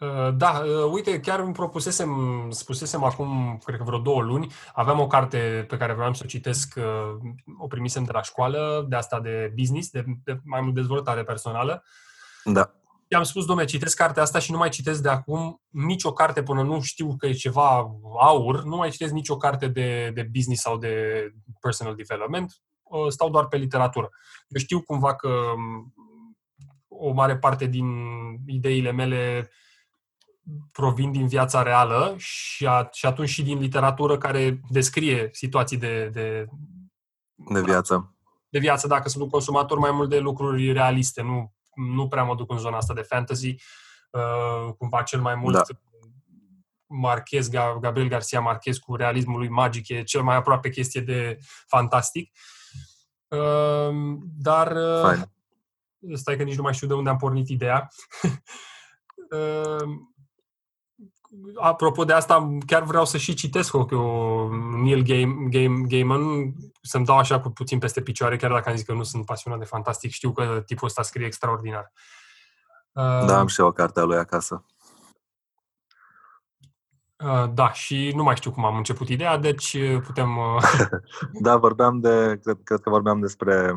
Uh, da, uh, uite, chiar îmi propusesem, spusesem acum, cred că vreo două luni, aveam o carte pe care vreau să o citesc, uh, o primisem de la școală, de asta de business, de, de mai mult dezvoltare personală. Da. I-am spus, domne, citesc cartea asta și nu mai citesc de acum nicio carte până nu știu că e ceva aur, nu mai citesc nicio carte de, de business sau de personal development, stau doar pe literatură. Eu știu cumva că um, o mare parte din ideile mele provin din viața reală și, a, și atunci și din literatură care descrie situații de, de, de viață. De viață, dacă sunt un consumator mai mult de lucruri realiste, nu, nu prea mă duc în zona asta de fantasy, uh, cumva cel mai mult da. Marchez, Gabriel Garcia Marquez cu realismul lui magic e cel mai aproape chestie de fantastic. Uh, dar uh, Fine. stai că nici nu mai știu de unde am pornit ideea. <laughs> uh, apropo de asta, chiar vreau să și citesc o, o Neil Game, Game, Gaiman, să-mi dau așa cu puțin peste picioare, chiar dacă am zis că nu sunt pasionat de fantastic, știu că tipul ăsta scrie extraordinar. Da, am și eu o carte a lui acasă. Uh, da, și nu mai știu cum am început ideea, deci uh, putem... Uh, <laughs> da, vorbeam de, cred, cred că vorbeam despre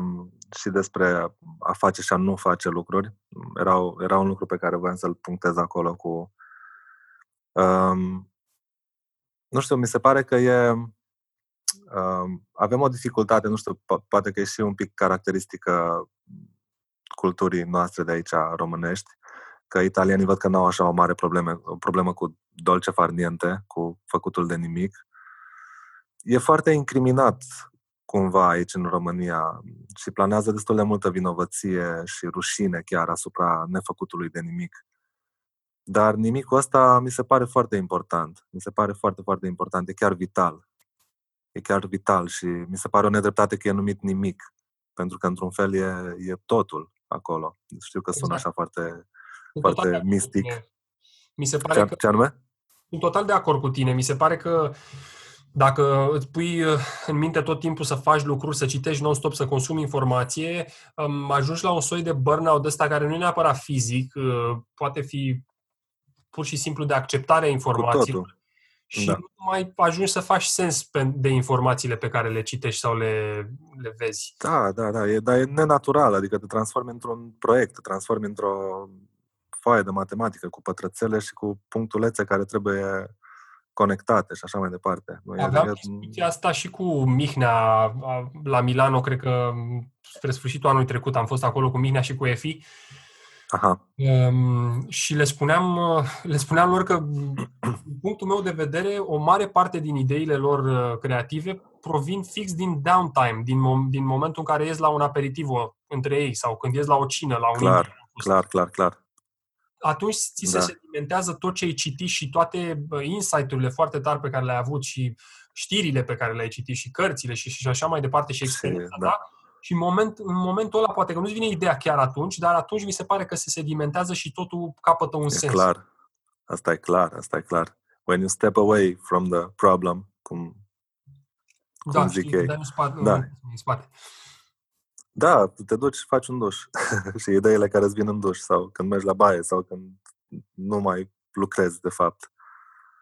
și despre a face și a nu face lucruri. Era, era un lucru pe care voiam să-l punctez acolo cu Um, nu știu, mi se pare că e. Um, avem o dificultate, nu știu, po- poate că e și un pic caracteristică culturii noastre de aici românești, că italienii văd că nu au așa o mare probleme, o problemă cu dolce farniente, cu făcutul de nimic. E foarte incriminat cumva aici în România și planează destul de multă vinovăție și rușine chiar asupra nefăcutului de nimic. Dar nimicul ăsta mi se pare foarte important. Mi se pare foarte, foarte important. E chiar vital. E chiar vital și mi se pare o nedreptate că e numit nimic. Pentru că, într-un fel, e, e totul. acolo. Știu că sună Exact. așa foarte, Sunt foarte total de acord cu mistic. tine. Mi se pare Ce, că ce anume? sunt total de acord cu tine. Mi se pare că dacă îți pui uh, în minte tot timpul să faci lucruri, să citești non-stop, să consumi informație, um, ajungi la un soi de burnout ăsta care nu e neapărat fizic, uh, poate fi pur și simplu de acceptare a Cu informațiilor. totul. și Da. nu mai ajungi să faci sens pe, de informațiile pe care le citești sau le, le vezi. Da, da, da, e, dar e nenatural, adică te transformi într-un proiect, te transformi într-o foaie de matematică cu pătrățele și cu punctulețe care trebuie conectate și așa mai departe. Nu, e- Aveam e- discuția asta și cu Mihnea a- la Milano, cred că spre sfârșitul anului trecut am fost acolo cu Mihnea și cu Efi Aha, um, și le spuneam, uh, le spuneam lor că, <clears throat> din punctul meu de vedere, o mare parte din ideile lor uh, creative provin fix din downtime, din, mom- din momentul în care ies la un aperitivo între ei sau când ies la o cină, la un Clar, Indian. clar, clar, clar. atunci ți se Da. sedimentează tot ce ai citit și toate bă, insight-urile foarte tari pe care le-ai avut și știrile pe care le-ai citit și cărțile și, și așa mai departe și Și, experiența da. ta. Și în, moment, în momentul ăla, poate că nu-ți vine ideea chiar atunci, dar atunci mi se pare că se sedimentează și totul capătă un E sens. clar. Asta e clar, asta e clar. When you step away from the problem, cum, da, cum zic știi, ei. dai în spate, Da. în spate. da, te duci și faci un duș. <laughs> și ideile care îți vin în duș sau când mergi la baie sau când nu mai lucrezi, de fapt.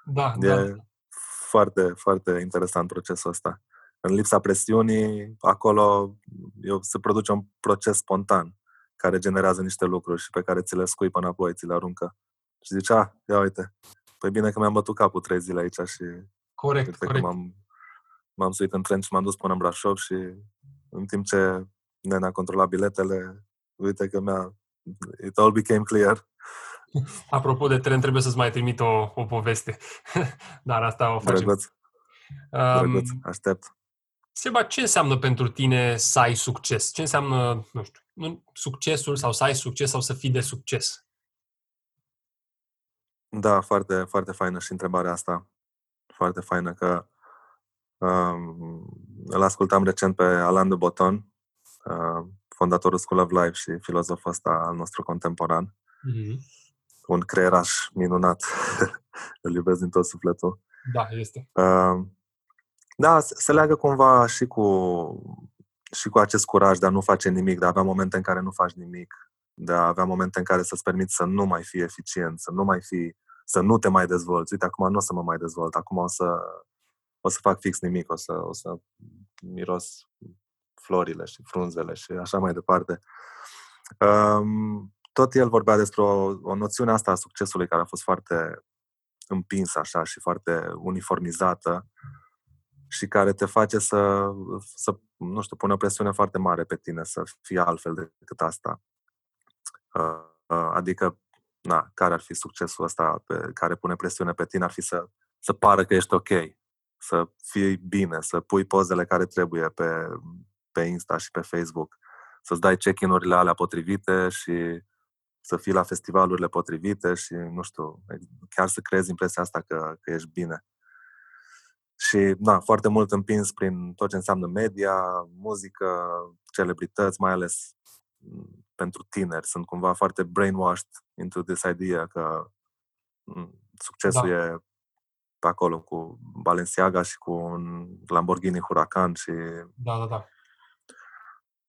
Da, E da. foarte, foarte interesant procesul ăsta. În lipsa presiunii, acolo eu, se produce un proces spontan care generează niște lucruri și pe care ți le scui până apoi, ți le aruncă. Și zici, ah, ia uite, păi bine că mi-am bătut capul trei zile aici și Corect, uite că corect. m-am, m-am suit în tren și m-am dus până în Brașov și în timp ce nena a controlat biletele, uite că mi-a it all became clear. <laughs> Apropo de tren, trebuie să-ți mai trimit o, o poveste. <laughs> dar asta o facem. Drăguț, Um, drăguț, aștept. Seba, ce înseamnă pentru tine să ai succes? Ce înseamnă, nu știu, nu- succesul sau să ai succes sau să fii de succes? Da, foarte, foarte faină și întrebarea asta. Foarte faină că um, îl ascultam recent pe Alain de Botton, uh, fondatorul School of Life și filozoful ăsta al nostru contemporan. Mm-hmm. Un creieraș minunat. <laughs> îl iubesc din tot sufletul. Da, este. Uh, da, se se leagă cumva și cu, și cu acest curaj de a nu face nimic, de a avea momente în care nu faci nimic, de a avea momente în care să-ți permiți să nu mai fii eficient, să nu mai fii, să nu te mai dezvolți. Uite, acum nu o să mă mai dezvolt, acum o să, o să fac fix nimic, o să, o să miros florile și frunzele și așa mai departe. Um, tot el vorbea despre o, o noțiune asta a succesului care a fost foarte împinsă așa și foarte uniformizată și care te face să, să nu știu, pune o presiune foarte mare pe tine să fii altfel decât asta. Uh, uh, Adică, na, care ar fi succesul ăsta pe care pune presiune pe tine? Ar fi să, să pară că ești ok, să fii bine, să pui pozele care trebuie pe, pe Insta și pe Facebook, să-ți dai check-in-urile alea potrivite și să fii la festivalurile potrivite și, nu știu, chiar să creezi impresia asta că, că ești bine. Și, da, foarte mult împins prin tot ce înseamnă media, muzică, celebrități, mai ales m, pentru tineri. Sunt cumva foarte brainwashed into this idea că m, succesul Da. e pe acolo cu Balenciaga și cu un Lamborghini Huracan și Da, da, da.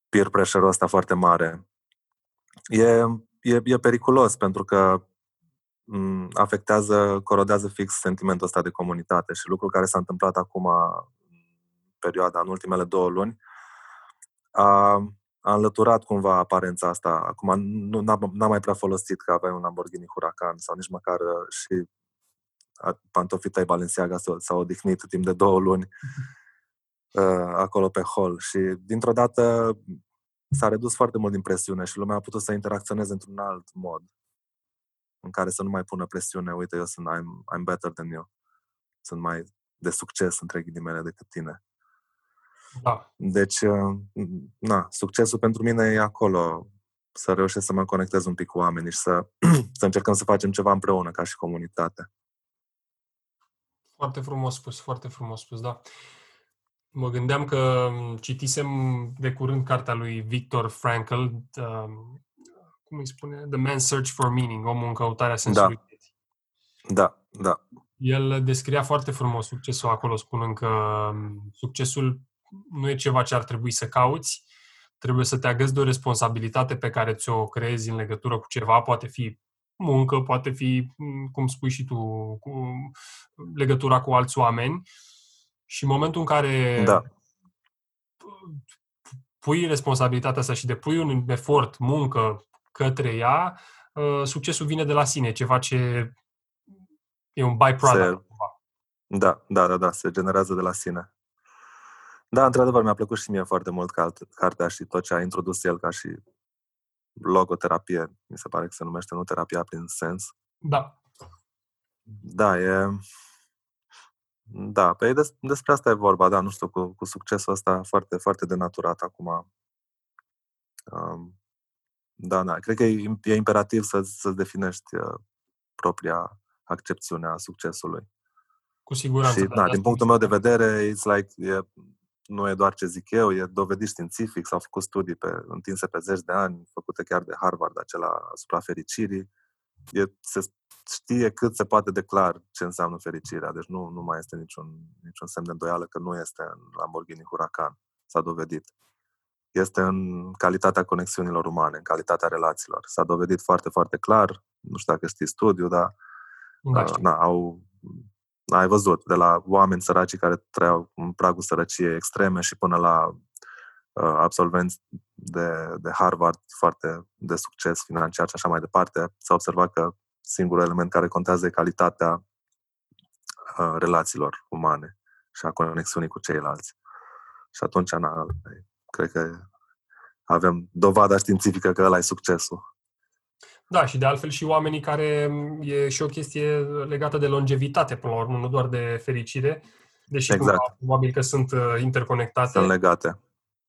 peer pressure-ul ăsta foarte mare. E, e, e periculos pentru că m, afectează, corodează fix sentimentul ăsta de comunitate și lucrul care s-a întâmplat acum în perioada, în ultimele două luni, a, a înlăturat cumva aparența asta. Acum nu, n-am, n-am mai prea folosit că aveai un Lamborghini Huracan sau nici măcar uh, și a- pantofii tăi Balenciaga s-au, s-au odihnit timp de două luni <laughs> uh, acolo pe hol și dintr-o dată s-a redus foarte mult din presiune și lumea a putut să interacționeze într-un alt mod în care să nu mai pună presiune, uite, eu sunt, I'm, I'm better than you. Sunt mai de succes, între ghilimele, decât tine. da. Deci, uh, na, succesul pentru mine e acolo, să reușesc să mă conectez un pic cu oamenii și să, <clears throat> să încercăm să facem ceva împreună, ca și comunitate. Foarte frumos spus, foarte frumos spus, da. Mă gândeam că m, citisem de curând cartea lui Victor Frankl, um, cum îi spune, The Man's Search for Meaning, omul în căutarea sensului da. Da, da. El descria foarte frumos succesul acolo, spunând că um, succesul nu e ceva ce ar trebui să cauți, trebuie să te agăzi de o responsabilitate pe care ți-o creezi în legătură cu ceva, poate fi muncă, poate fi, mm, cum spui și tu, cu legătura cu alți oameni. Și în momentul în care da. pui responsabilitatea asta și depui un efort, muncă către ea, uh, succesul vine de la sine, ceva ce e un byproduct. Se... Da, da, da, da, se generează de la sine. Da, într-adevăr, mi-a plăcut și mie foarte mult cartea și tot ce a introdus el ca și logoterapie, mi se pare că se numește, nu terapia prin sens. Da. Da, e... Da, pe des, despre asta e vorba, da, nu știu, cu, cu succesul ăsta foarte, foarte denaturat acum. Um, da, da, cred că e, e imperativ să, să definești uh, propria accepțiune a succesului. Cu siguranță. Și, da, din punctul meu de vedere, it's like, e nu e doar ce zic eu, e dovedit științific, s-au făcut studii pe, întinse pe zeci de ani, făcute chiar de Harvard, acela asupra fericirii. E, se știe cât se poate de clar ce înseamnă fericirea, deci nu, nu mai este niciun, niciun semn de îndoială că nu este în Lamborghini Huracan, s-a dovedit. Este în calitatea conexiunilor umane, în calitatea relațiilor. S-a dovedit foarte, foarte clar, nu știu dacă știi studiu, dar da, uh, na, au ai văzut, de la oameni săraci care trăiau în pragul sărăciei extreme și până la uh, absolvenți de, de Harvard foarte de succes financiar și așa mai departe, s-a observat că singurul element care contează e calitatea uh, relațiilor umane și a conexiunii cu ceilalți. Și atunci, na, cred că avem dovada științifică că ăla e succesul. Da, și de altfel și oamenii care e și o chestie legată de longevitate, până la urmă, nu doar de fericire, deși exact. cumva, probabil că sunt uh, interconectate. Sunt legate.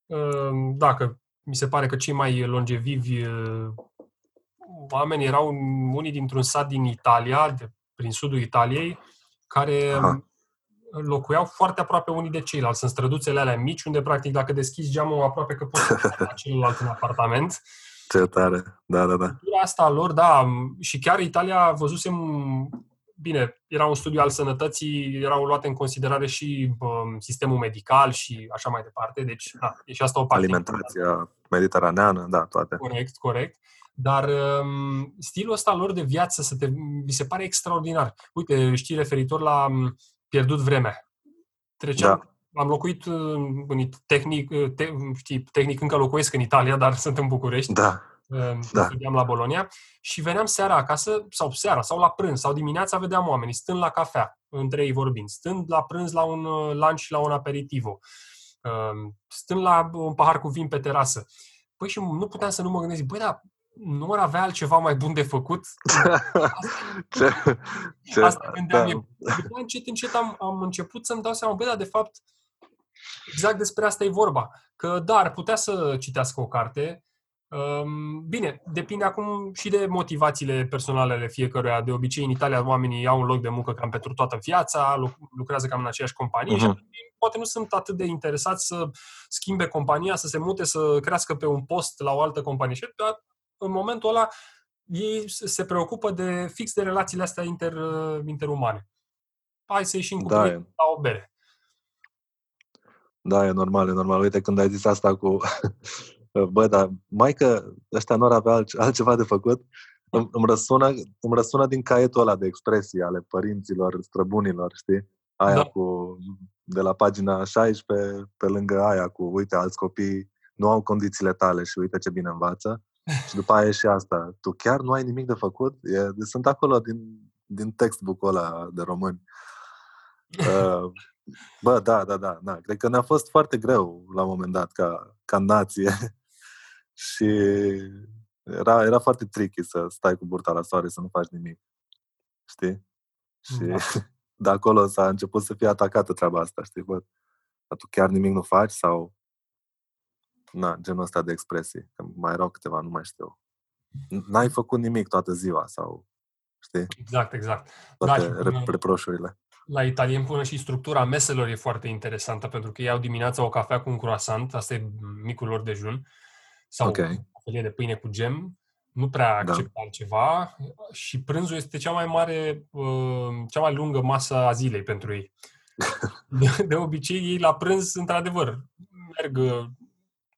Uh, dacă mi se pare că cei mai longevivi uh, oameni erau unii dintr-un sat din Italia, de, prin sudul Italiei, care Aha. Locuiau foarte aproape unii de ceilalți. Sunt străduțele alea mici, unde practic dacă deschizi geamul aproape că poți să celălalt în apartament. Ce tare, da, da, da. Asta lor, da, și chiar Italia văzusem, bine, era un studiu al sănătății, erau luate în considerare și um, sistemul medical și așa mai departe, deci, da, e și asta o parte. Alimentația mediteraneană, da, toate. Corect, corect. Dar um, stilul ăsta lor de viață să te, mi se pare extraordinar. Uite, știi, referitor la um, pierdut vremea. Treceam, da. am locuit în tehnic, te, știi, tehnic încă locuiesc în Italia, dar <laughs> sunt în București. Da. Da. Studiam la Bolonia și veneam seara acasă, sau seara, sau la prânz, sau dimineața vedeam oamenii stând la cafea, între ei vorbind, stând la prânz la un uh, lunch, la un aperitivo, um, stând la un pahar cu vin pe terasă. Păi și nu puteam să nu mă gândesc, băi, dar nu ar avea altceva mai bun de făcut? Asta, <laughs> ce, ce, asta gândeam da. eu. După încet, încet am, am început să-mi dau seama, băi, dar de fapt, exact despre asta e vorba. Că da, ar putea să citească o carte, Bine, depinde acum și de motivațiile personale ale fiecăruia. De obicei, în Italia, oamenii au un loc de muncă cam pentru toată viața, lucrează cam în aceeași companie uh-huh. și mhm. poate nu sunt atât de interesați să schimbe compania, să se mute, să crească pe un post la o altă companie. Și în momentul ăla, ei se preocupă de fix de relațiile astea inter, interumane. Hai să ieșim cu da, la o bere. Da, e normal, e normal. Uite, când ai zis asta cu <laughs> bă, dar mai că ăștia nu ar avea altceva de făcut, îmi, îmi, răsună, îmi răsună din caietul ăla de expresii ale părinților, străbunilor, știi? Aia da. cu, de la pagina 16, pe lângă aia cu, uite, alți copii nu au condițiile tale și uite ce bine învață. Și după aia e și asta. Tu chiar nu ai nimic de făcut? E, sunt acolo din, din textbook-ul ăla de români. Uh, bă, da, da, da, da. Cred că ne-a fost foarte greu la un moment dat ca, ca nație <laughs> și era, era foarte tricky să stai cu burta la soare să nu faci nimic. Știi? Și da. <laughs> de acolo s-a început să fie atacată treaba asta, știi? Bă, dar tu chiar nimic nu faci sau na, genul ăsta de expresii. Că mai erau câteva, nu mai știu. N-ai făcut nimic toată ziua sau, știi? Exact, exact. Toate da, reproșurile. La italien până și structura meselor e foarte interesantă, pentru că iau dimineața o cafea cu un croissant, asta e micul lor dejun, sau okay. o felie de pâine cu gem, nu prea acceptă da. altceva și prânzul este cea mai mare, uh, cea mai lungă masă a zilei pentru ei. <laughs> De, de obicei, ei la prânz, într-adevăr, merg, uh,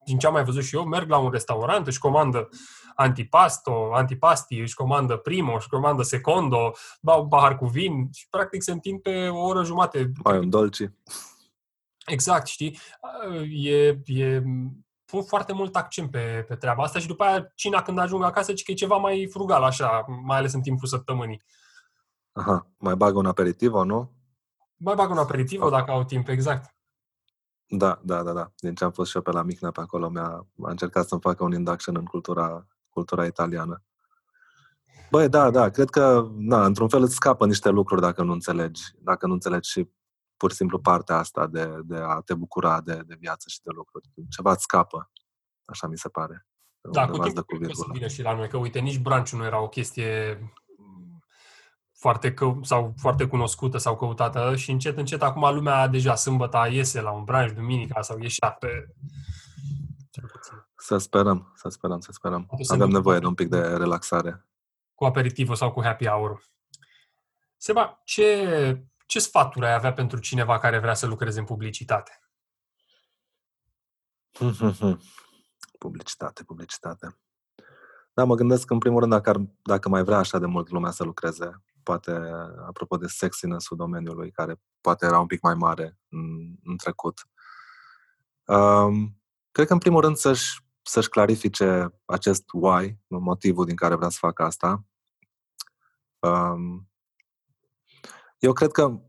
din ce am mai văzut și eu, merg la un restaurant, își comandă antipasto, antipasti, își comandă primo, își comandă secondo, bau un pahar cu vin și practic se întind pe o oră jumate. Mai un dolce. Exact, știi? E, e pun foarte mult accent pe, pe treaba asta și după aia cina când ajung acasă, ci că e ceva mai frugal așa, mai ales în timpul săptămânii. Aha, mai bagă un aperitiv, nu? Mai bagă un aperitiv dacă au timp, exact. Da, da, da, da. Din ce am fost și eu pe la Micna pe acolo, mi-a a încercat să-mi facă un induction în cultura, cultura italiană. Băi, da, da, cred că, na, într-un fel îți scapă niște lucruri dacă nu înțelegi, dacă nu înțelegi și pur și simplu partea asta de, de a te bucura de, de viață și de lucruri. Ceva îți scapă, așa mi se pare. Da, cu timpul cu să vină și la noi, că uite, nici branciul nu era o chestie foarte, că, sau foarte cunoscută sau căutată și încet, încet acum lumea deja sâmbătă iese la un branch, duminica sau ieșea pe... Să sperăm, să sperăm, să sperăm. Avem nevoie de un pic de relaxare. Cu aperitivul sau cu happy hour. Seba, ce ce sfaturi ai avea pentru cineva care vrea să lucreze în publicitate? <laughs> publicitate, publicitate. Da, mă gândesc în primul rând dacă, ar, dacă mai vrea așa de mult lumea să lucreze, poate, apropo de sexiness-ul domeniului, care poate era un pic mai mare în, în trecut. Um, cred că în primul rând să-și, să-și clarifice acest why, motivul din care vrea să facă asta. Um, eu cred că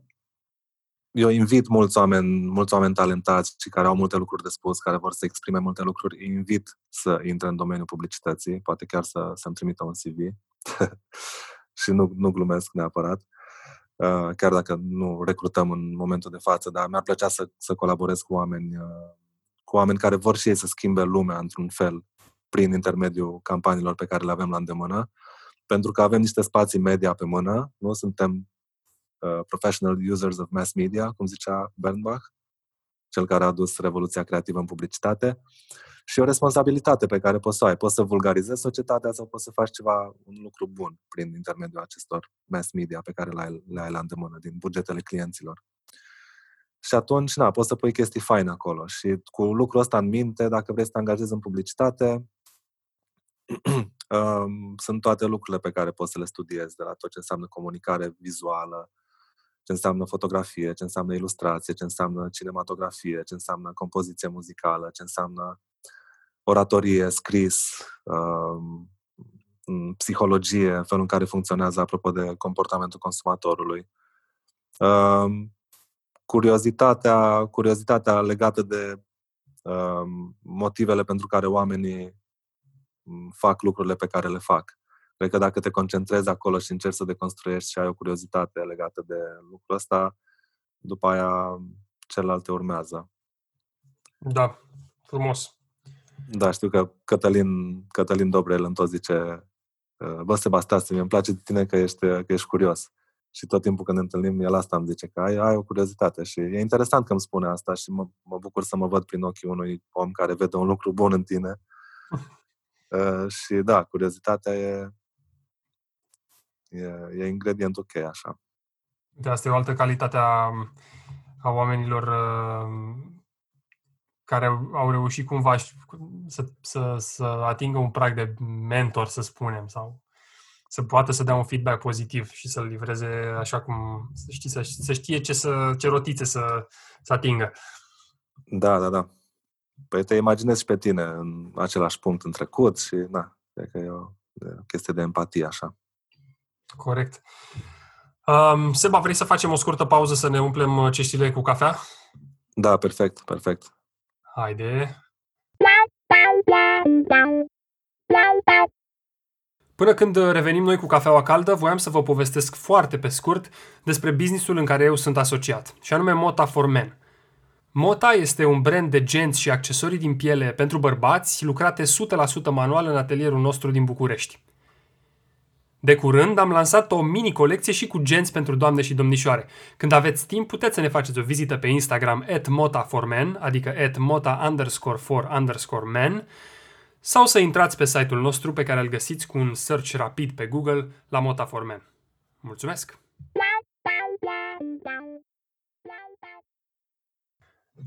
eu invit mulți oameni, mulți oameni talentați și care au multe lucruri de spus, care vor să exprime multe lucruri, îi invit să intre în domeniul publicității, poate chiar să, să-mi trimită un CV <laughs> și nu, nu glumesc neapărat, uh, chiar dacă nu recrutăm în momentul de față, dar mi-ar plăcea să, să colaborez cu oameni, uh, cu oameni care vor și ei să schimbe lumea într-un fel prin intermediul campaniilor pe care le avem la îndemână, pentru că avem niște spații media pe mână, nu? Suntem Uh, professional users of mass media, cum zicea Bernbach, cel care a adus revoluția creativă în publicitate, și o responsabilitate pe care poți să ai. Poți să vulgarizezi societatea sau poți să faci ceva, un lucru bun prin intermediul acestor mass media pe care le ai, le ai la îndemână, din bugetele clienților. Și atunci, na, poți să pui chestii faine acolo. Și cu lucrul ăsta în minte, dacă vrei să te angajezi în publicitate, <clears throat> um, sunt toate lucrurile pe care poți să le studiezi, de la tot ce înseamnă comunicare vizuală, ce înseamnă fotografie, ce înseamnă ilustrație, ce înseamnă cinematografie, ce înseamnă compoziție muzicală, ce înseamnă oratorie, scris, um, psihologie, felul în care funcționează apropo de comportamentul consumatorului. Um, curiozitatea, curiozitatea legată de um, motivele pentru care oamenii fac lucrurile pe care le fac. Cred că dacă te concentrezi acolo și încerci să deconstruiești și ai o curiozitate legată de lucrul ăsta, după aia celelalte urmează. Da, frumos. Da, știu că Cătălin, Cătălin Dobrel îmi tot zice Bă, Sebastian, mi îmi place de tine că ești, că ești curios. Și tot timpul când ne întâlnim, el asta îmi zice, că ai, ai o curiozitate. Și e interesant că îmi spune asta și mă, mă bucur să mă văd prin ochii unui om care vede un lucru bun în tine. <laughs> uh, și da, curiozitatea e, E, e ingredientul cheie, așa. De asta e o altă calitate a, a oamenilor uh, care au reușit cumva să, să, să atingă un prag de mentor, să spunem, sau să poată să dea un feedback pozitiv și să-l livreze așa cum, să, știi, să, să știe ce, să, ce rotițe să, să atingă. Da, da, da. Păi te imaginezi și pe tine în același punct în trecut și, da, cred că e o, e o chestie de empatie, așa. Corect. Um, Seba, vrei să facem o scurtă pauză să ne umplem uh, ceștile cu cafea? Da, perfect, perfect. Haide. Până când uh, revenim noi cu cafeaua caldă, voiam să vă povestesc foarte pe scurt despre businessul în care eu sunt asociat, și anume Mota for Men. Mota este un brand de genți și accesorii din piele pentru bărbați lucrate 100% manual în atelierul nostru din București. De curând am lansat o mini-colecție și cu genți pentru doamne și domnișoare. Când aveți timp, puteți să ne faceți o vizită pe Instagram at mota for men, adică at mota underscore for underscore men, sau să intrați pe site-ul nostru pe care îl găsiți cu un search rapid pe Google la Mota for Men. Mulțumesc!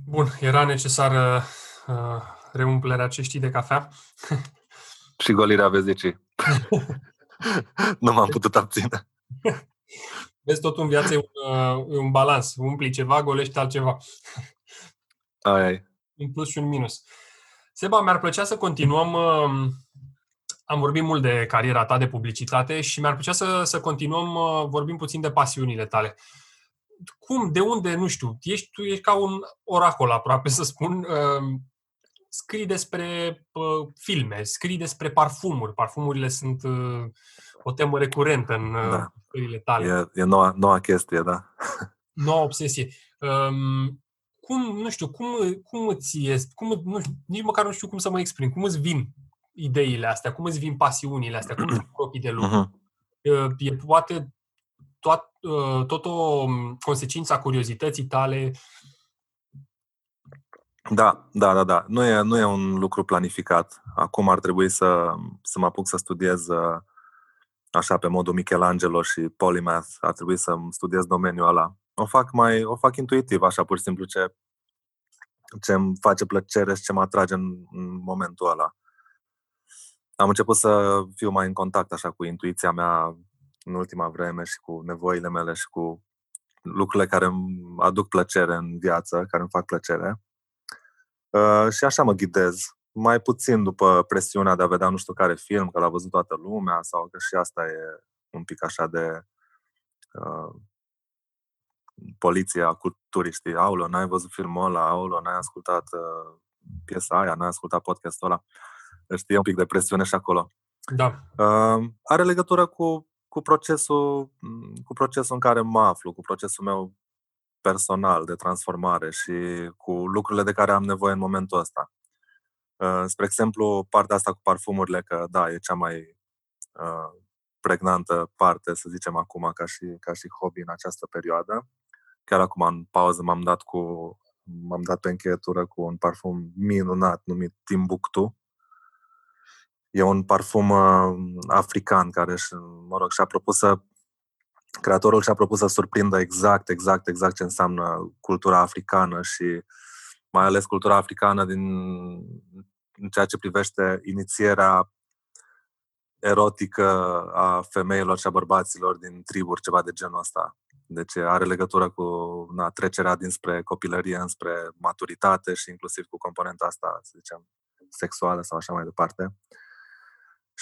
Bun, era necesară uh, reumplerea ceștii de cafea. <laughs> Și golirea vezicii. <laughs> <laughs> nu m-am putut abține. <laughs> Vezi, tot în viață e un, uh, un balans. Umpli ceva, golești altceva. <laughs> Ai, ai. Un plus și un minus. Seba, mi-ar plăcea să continuăm. Uh, am vorbit mult de cariera ta de publicitate și mi-ar plăcea să, să continuăm, uh, vorbim puțin de pasiunile tale. Cum, de unde, nu știu, ești, tu ești ca un oracol aproape, să spun. Uh, scrii despre uh, filme, scrii despre parfumuri. Parfumurile sunt uh, o temă recurentă în uh, da. scrierile tale. E, e noua, noua chestie, da. Noua obsesie. Um, cum, nu știu, cum, cum îți ies, cum, nu știu, nici măcar nu știu cum să mă exprim, cum îți vin ideile astea, cum îți vin pasiunile astea, cum îți apropii de lucru. Uh-huh. E poate tot, uh, tot o consecință a curiozității tale. Da, da, da, da. Nu e, nu e un lucru planificat. Acum ar trebui să, să mă apuc să studiez uh, așa pe modul Michelangelo și Polymath. Ar trebui să studiez domeniul ăla o fac mai, o fac intuitiv, așa, pur și simplu, ce, ce îmi face plăcere și ce mă atrage în, în momentul ăla. Am început să fiu mai în contact, așa, cu intuiția mea în ultima vreme și cu nevoile mele și cu lucrurile care îmi aduc plăcere în viață, care îmi fac plăcere. Uh, și așa mă ghidez. Mai puțin după presiunea de a vedea nu știu care film, că l-a văzut toată lumea, sau că și asta e un pic așa de uh, poliția culturii, știi, aulă, n-ai văzut filmul ăla, aulă, n-ai ascultat uh, piesa aia, n-ai ascultat podcastul ăla. Știi, un pic de presiune și acolo. Da. Uh, are legătură cu, cu, procesul, cu procesul în care mă aflu, cu procesul meu personal de transformare și cu lucrurile de care am nevoie în momentul ăsta. Uh, spre exemplu, partea asta cu parfumurile, că da, e cea mai uh, pregnantă parte, să zicem acum, ca și, ca și hobby în această perioadă. Chiar acum, în pauză, m-am dat cu m-am dat pe încheietură cu un parfum minunat numit Timbuktu. E un parfum uh, african care, mă rog, și-a propus să creatorul și-a propus să surprindă exact, exact, exact ce înseamnă cultura africană și mai ales cultura africană din în ceea ce privește inițierea erotică a femeilor și a bărbaților din triburi, ceva de genul ăsta. Deci are legătură cu na, trecerea dinspre copilărie înspre maturitate și inclusiv cu componenta asta, să zicem, sexuală sau așa mai departe.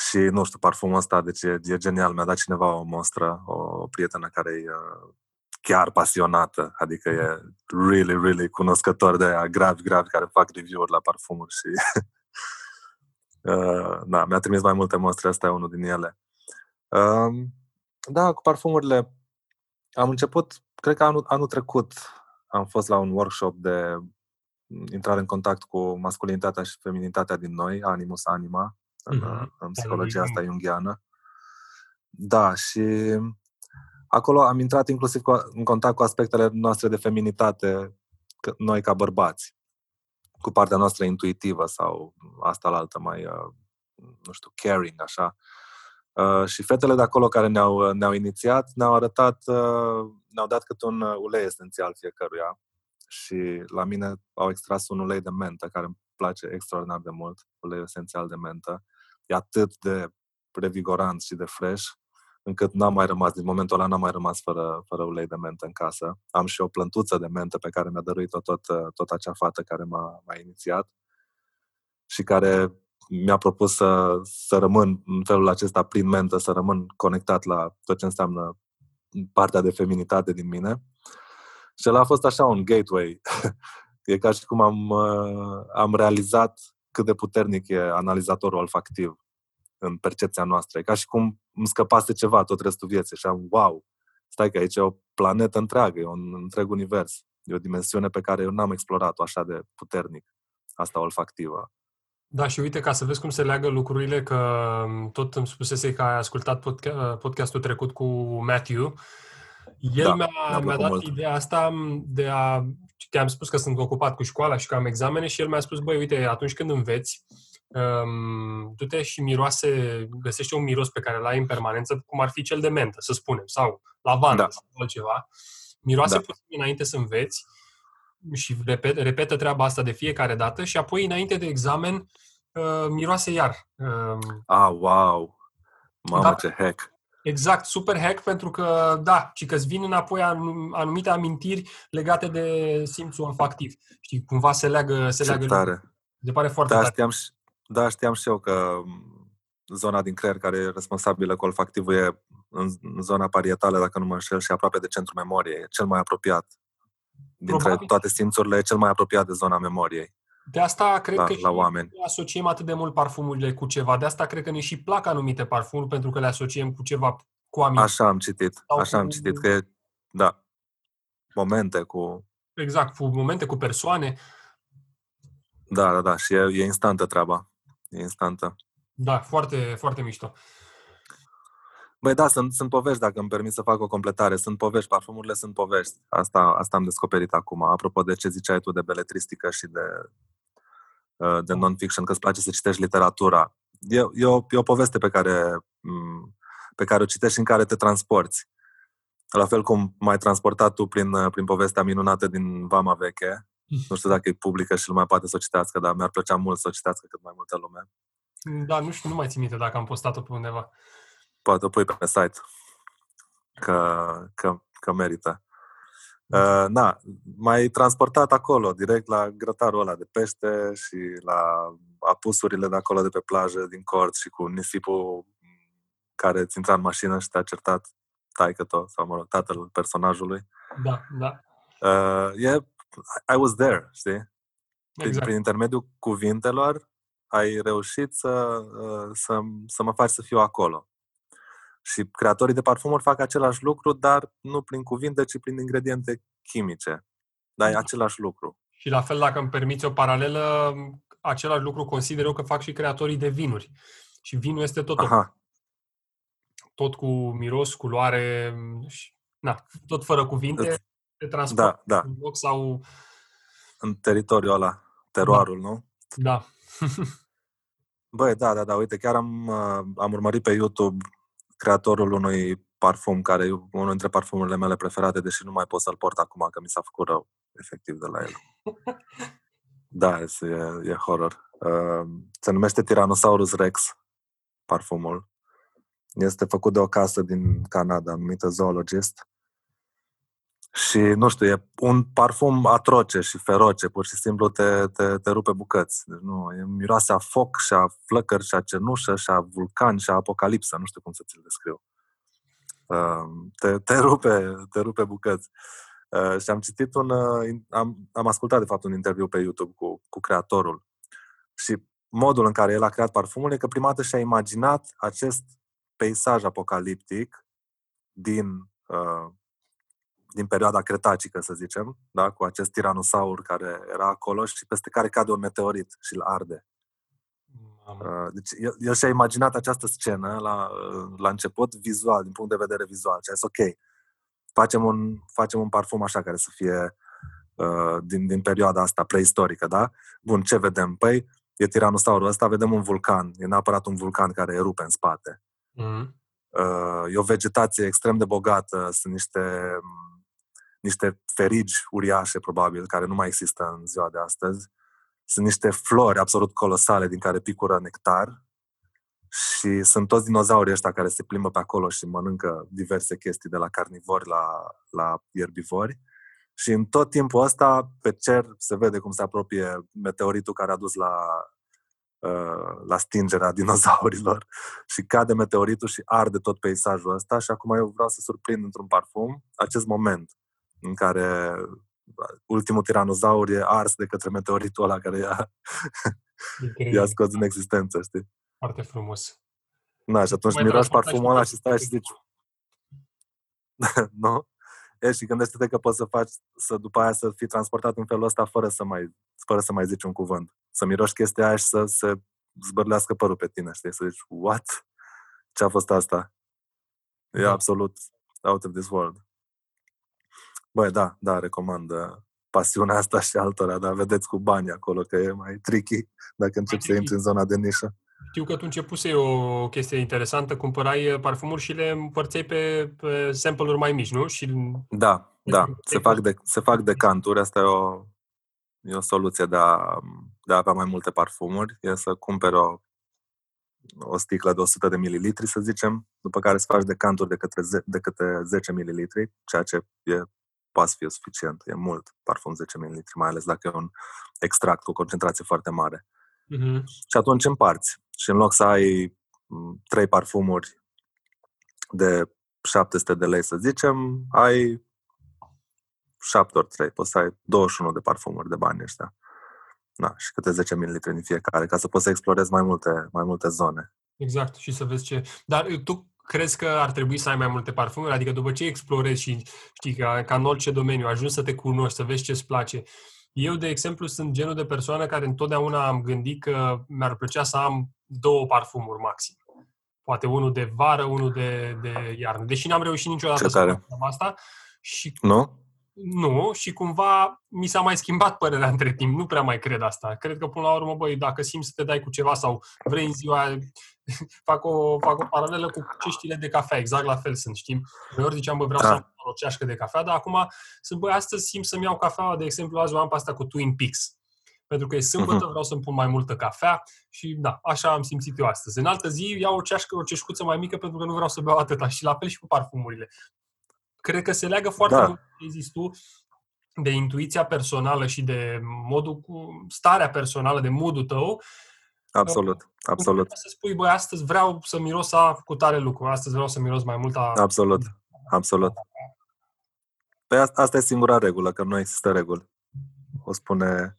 Și, nu știu, parfumul ăsta, deci e, e genial. Mi-a dat cineva o mostră, o prietenă care e uh, chiar pasionată, adică e really, really cunoscător de aia gravi, gravi, care fac review-uri la parfumuri și <laughs> uh, da, mi-a trimis mai multe mostre, asta e unul din ele. Uh, da, cu parfumurile am început, cred că anul, anul trecut am fost la un workshop de intrare în contact cu masculinitatea și feminitatea din noi, Animus Anima, în, mm-hmm. în psihologia asta jungiană. Da, și acolo am intrat inclusiv cu, în contact cu aspectele noastre de feminitate, noi ca bărbați, cu partea noastră intuitivă sau asta la altă mai, uh, nu știu, caring, așa. Uh, și fetele de acolo care ne-au, uh, ne-au inițiat ne-au arătat, uh, ne-au dat câte un ulei esențial fiecăruia și la mine au extras un ulei de mentă care îmi place extraordinar de mult, ulei esențial de mentă. E atât de revigorant și de fresh încât n-am mai rămas, din momentul ăla n-am mai rămas fără, fără ulei de mentă în casă. Am și o plântuță de mentă pe care mi-a dăruit-o tot, tot acea fată care m-a, m-a inițiat și care mi-a propus să, să rămân în felul acesta prin mentă, să rămân conectat la tot ce înseamnă partea de feminitate din mine. Și el a fost așa un gateway. <laughs> e ca și cum am, uh, am realizat cât de puternic e analizatorul olfactiv în percepția noastră. E ca și cum îmi scăpase ceva tot restul vieții și am, wow, stai că aici e o planetă întreagă, e un întreg univers. E o dimensiune pe care eu n-am explorat-o așa de puternic, asta olfactivă. Da, și uite, ca să vezi cum se leagă lucrurile, că um, tot îmi spusese că ai ascultat uh, podcastul trecut cu Matthew, el da, mi-a, mi-a dat mult. ideea asta de a... Te-am spus că sunt ocupat cu școala și că am examene și el mi-a spus, băi, uite, atunci când înveți, um, du-te și miroase, găsește un miros pe care îl ai în permanență, cum ar fi cel de mentă, să spunem, sau lavandă da. sau altceva. Miroase da. puțin înainte să înveți și repet, repetă treaba asta de fiecare dată și apoi înainte de examen uh, miroase iar. Uh, ah, wow! Mamă, da, ce hack! Exact, super hack pentru că, da, și că îți vin înapoi anumite amintiri legate de simțul olfactiv. Știi, cumva se leagă... Se ce leagă tare! De pare foarte da, tare. Știam, da, știam și eu că zona din creier care e responsabilă cu olfactivul e în zona parietală, dacă nu mă înșel, și aproape de centrul memoriei. E cel mai apropiat. Dintre Probabil. toate simțurile, e cel mai apropiat de zona memoriei. De asta cred la, că la oameni. asociem atât de mult parfumurile cu ceva. De asta cred că ne și plac anumite parfumuri, pentru că le asociem cu ceva, cu aminte. Așa am citit. Sau așa cu... am citit, că e, da, momente cu... Exact, cu momente, cu persoane. Da, da, da. Și e, e instantă treaba. E instantă. Da, foarte, foarte mișto. Băi, da, sunt, sunt povești, dacă îmi permis să fac o completare. Sunt povești, parfumurile sunt povești. Asta, asta am descoperit acum. Apropo de ce ziceai tu de beletristică și de, uh, de non-fiction, că îți place să citești literatura. E, e, o, e o poveste pe care, mm, pe care o citești și în care te transporti. La fel cum m-ai transportat tu prin, uh, prin povestea minunată din Vama Veche. Nu știu dacă e publică și lumea poate să o citească, dar mi-ar plăcea mult să o citească cât mai multă lume. Da, nu știu, nu mai țin minte dacă am postat-o pe undeva. Poate o pui pe site. Că, că, că merită. Uh, na, mai transportat acolo, direct la grătarul ăla de pește și la apusurile de acolo de pe plajă, din cort și cu nisipul care ți intra în mașină și te-a certat taică sau mă rog, tatăl personajului. Da, da. Uh, e, I was there, știi? Exact. Prin intermediul cuvintelor ai reușit să, uh, să, să mă faci să fiu acolo. Și creatorii de parfumuri fac același lucru, dar nu prin cuvinte, ci prin ingrediente chimice. Dar e da. același lucru. Și la fel, dacă îmi permiți o paralelă, același lucru consider eu că fac și creatorii de vinuri. Și vinul este tot, Aha. tot cu miros, culoare, și, na, tot fără cuvinte, te transport da, da. în loc sau... În teritoriul ăla, teroarul, da. nu? Da. Băi, da, da, da, uite, chiar am, uh, am urmărit pe YouTube creatorul unui parfum care e unul dintre parfumurile mele preferate, deși nu mai pot să-l port acum, că mi s-a făcut rău, efectiv, de la el. <laughs> Da, e, e horror. Uh, se numește Tyrannosaurus Rex, parfumul. Este făcut de o casă din Canada, numită Zoologist. Și, nu știu, e un parfum atroce și feroce, pur și simplu te, te, te rupe bucăți. Deci nu, e miroase a foc și a flăcări și a cenușă și a vulcan și a apocalipsă, nu știu cum să ți-l descriu. Uh, te, te, rupe, te rupe bucăți. Uh, și am citit un, uh, am, am ascultat de fapt un interviu pe YouTube cu, cu creatorul și modul în care el a creat parfumul e că prima dată și-a imaginat acest peisaj apocaliptic din uh, din perioada cretacică, să zicem, da? cu acest tiranosaur care era acolo și peste care cade un meteorit și îl arde. Uh, deci el, el și-a imaginat această scenă la, uh, la început vizual, din punct de vedere vizual. Și a zis, ok, facem un, facem un parfum așa care să fie uh, din, din perioada asta preistorică, da? Bun, ce vedem? Păi, e tiranosaurul ăsta, vedem un vulcan. E neapărat un vulcan care erupe în spate. Mm. Uh, e o vegetație extrem de bogată, sunt niște niște ferigi uriașe, probabil, care nu mai există în ziua de astăzi. Sunt niște flori absolut colosale din care picură nectar și sunt toți dinozaurii ăștia care se plimbă pe acolo și mănâncă diverse chestii de la carnivori la, la ierbivori. Și în tot timpul ăsta, pe cer, se vede cum se apropie meteoritul care a dus la, uh, la stingerea <laughs> dinozaurilor și cade meteoritul și arde tot peisajul ăsta și acum eu vreau să surprind într-un parfum acest moment în care ultimul tiranozaur e ars de către meteoritul ăla care i-a, <laughs> i-a scos în existență, știi? Foarte frumos. Da, și atunci miroși parfumul ăla și stai și zici <laughs> nu? E, și gândește-te că poți să faci, să după aia să fii transportat în felul ăsta fără să mai, fără să mai zici un cuvânt. Să miroși chestia aia și să se zbărlească părul pe tine, știi? Să zici, what? Ce a fost asta? E da. absolut out of this world. Băi, da, da, recomand. pasiunea asta și altora, dar vedeți cu bani acolo că e mai tricky dacă începi să intri în zona de nișă. Știu că tu începuse o chestie interesantă, cumpărai parfumuri și le împărțeai pe, pe sample-uri mai mici, nu? Și... Da, da. Se fac, de, se fac decanturi, asta e o, e o soluție de a, de a avea mai multe parfumuri, e să cumperi o, o sticlă de 100 de mililitri, să zicem, după care să faci decanturi de câte, de câte 10 mililitri, ceea ce e poate fi suficient, e mult parfum 10 ml, mai ales dacă e un extract cu concentrație foarte mare. Uh-huh. Și atunci împarți. Și în loc să ai trei parfumuri de 700 de lei, să zicem, ai 7 ori 3. Poți să ai 21 de parfumuri de bani ăștia. Da, și câte 10 ml în fiecare, ca să poți să explorezi mai multe, mai multe zone. Exact, și să vezi ce... Dar tu crezi că ar trebui să ai mai multe parfumuri? Adică după ce explorezi și știi, ca, ca în orice domeniu, ajungi să te cunoști, să vezi ce-ți place. Eu, de exemplu, sunt genul de persoană care întotdeauna am gândit că mi-ar plăcea să am două parfumuri maxim. Poate unul de vară, unul de, de iarnă. Deși n-am reușit niciodată ce să fac asta. Și nu? Nu, și cumva mi s-a mai schimbat părerea <laughs> între timp. Nu prea mai cred asta. Cred că până la urmă, băi, dacă simți să te dai cu ceva sau vrei în ziua, <laughs> fac, o, fac o paralelă cu ceștile de cafea, exact la fel sunt, știi? Uneori ziceam, bă, vreau da. să am o ceașcă de cafea, dar acum sunt, băi, astăzi simt să-mi iau cafea, de exemplu, azi o am pe asta cu Twin Peaks. Pentru că e sâmbătă, uh-huh. vreau să-mi pun mai multă cafea și da, așa am simțit eu astăzi. În altă zi iau o ceașcă, o ceșcuță mai mică pentru că nu vreau să beau atâta și la fel și cu parfumurile cred că se leagă foarte da. mult, zis tu, de intuiția personală și de modul cu starea personală, de modul tău. Absolut, absolut. Să spui, băi, astăzi vreau să miros a cu tare lucru, astăzi vreau să miros mai mult a... Absolut, absolut. Păi asta e singura regulă, că nu există reguli. O spune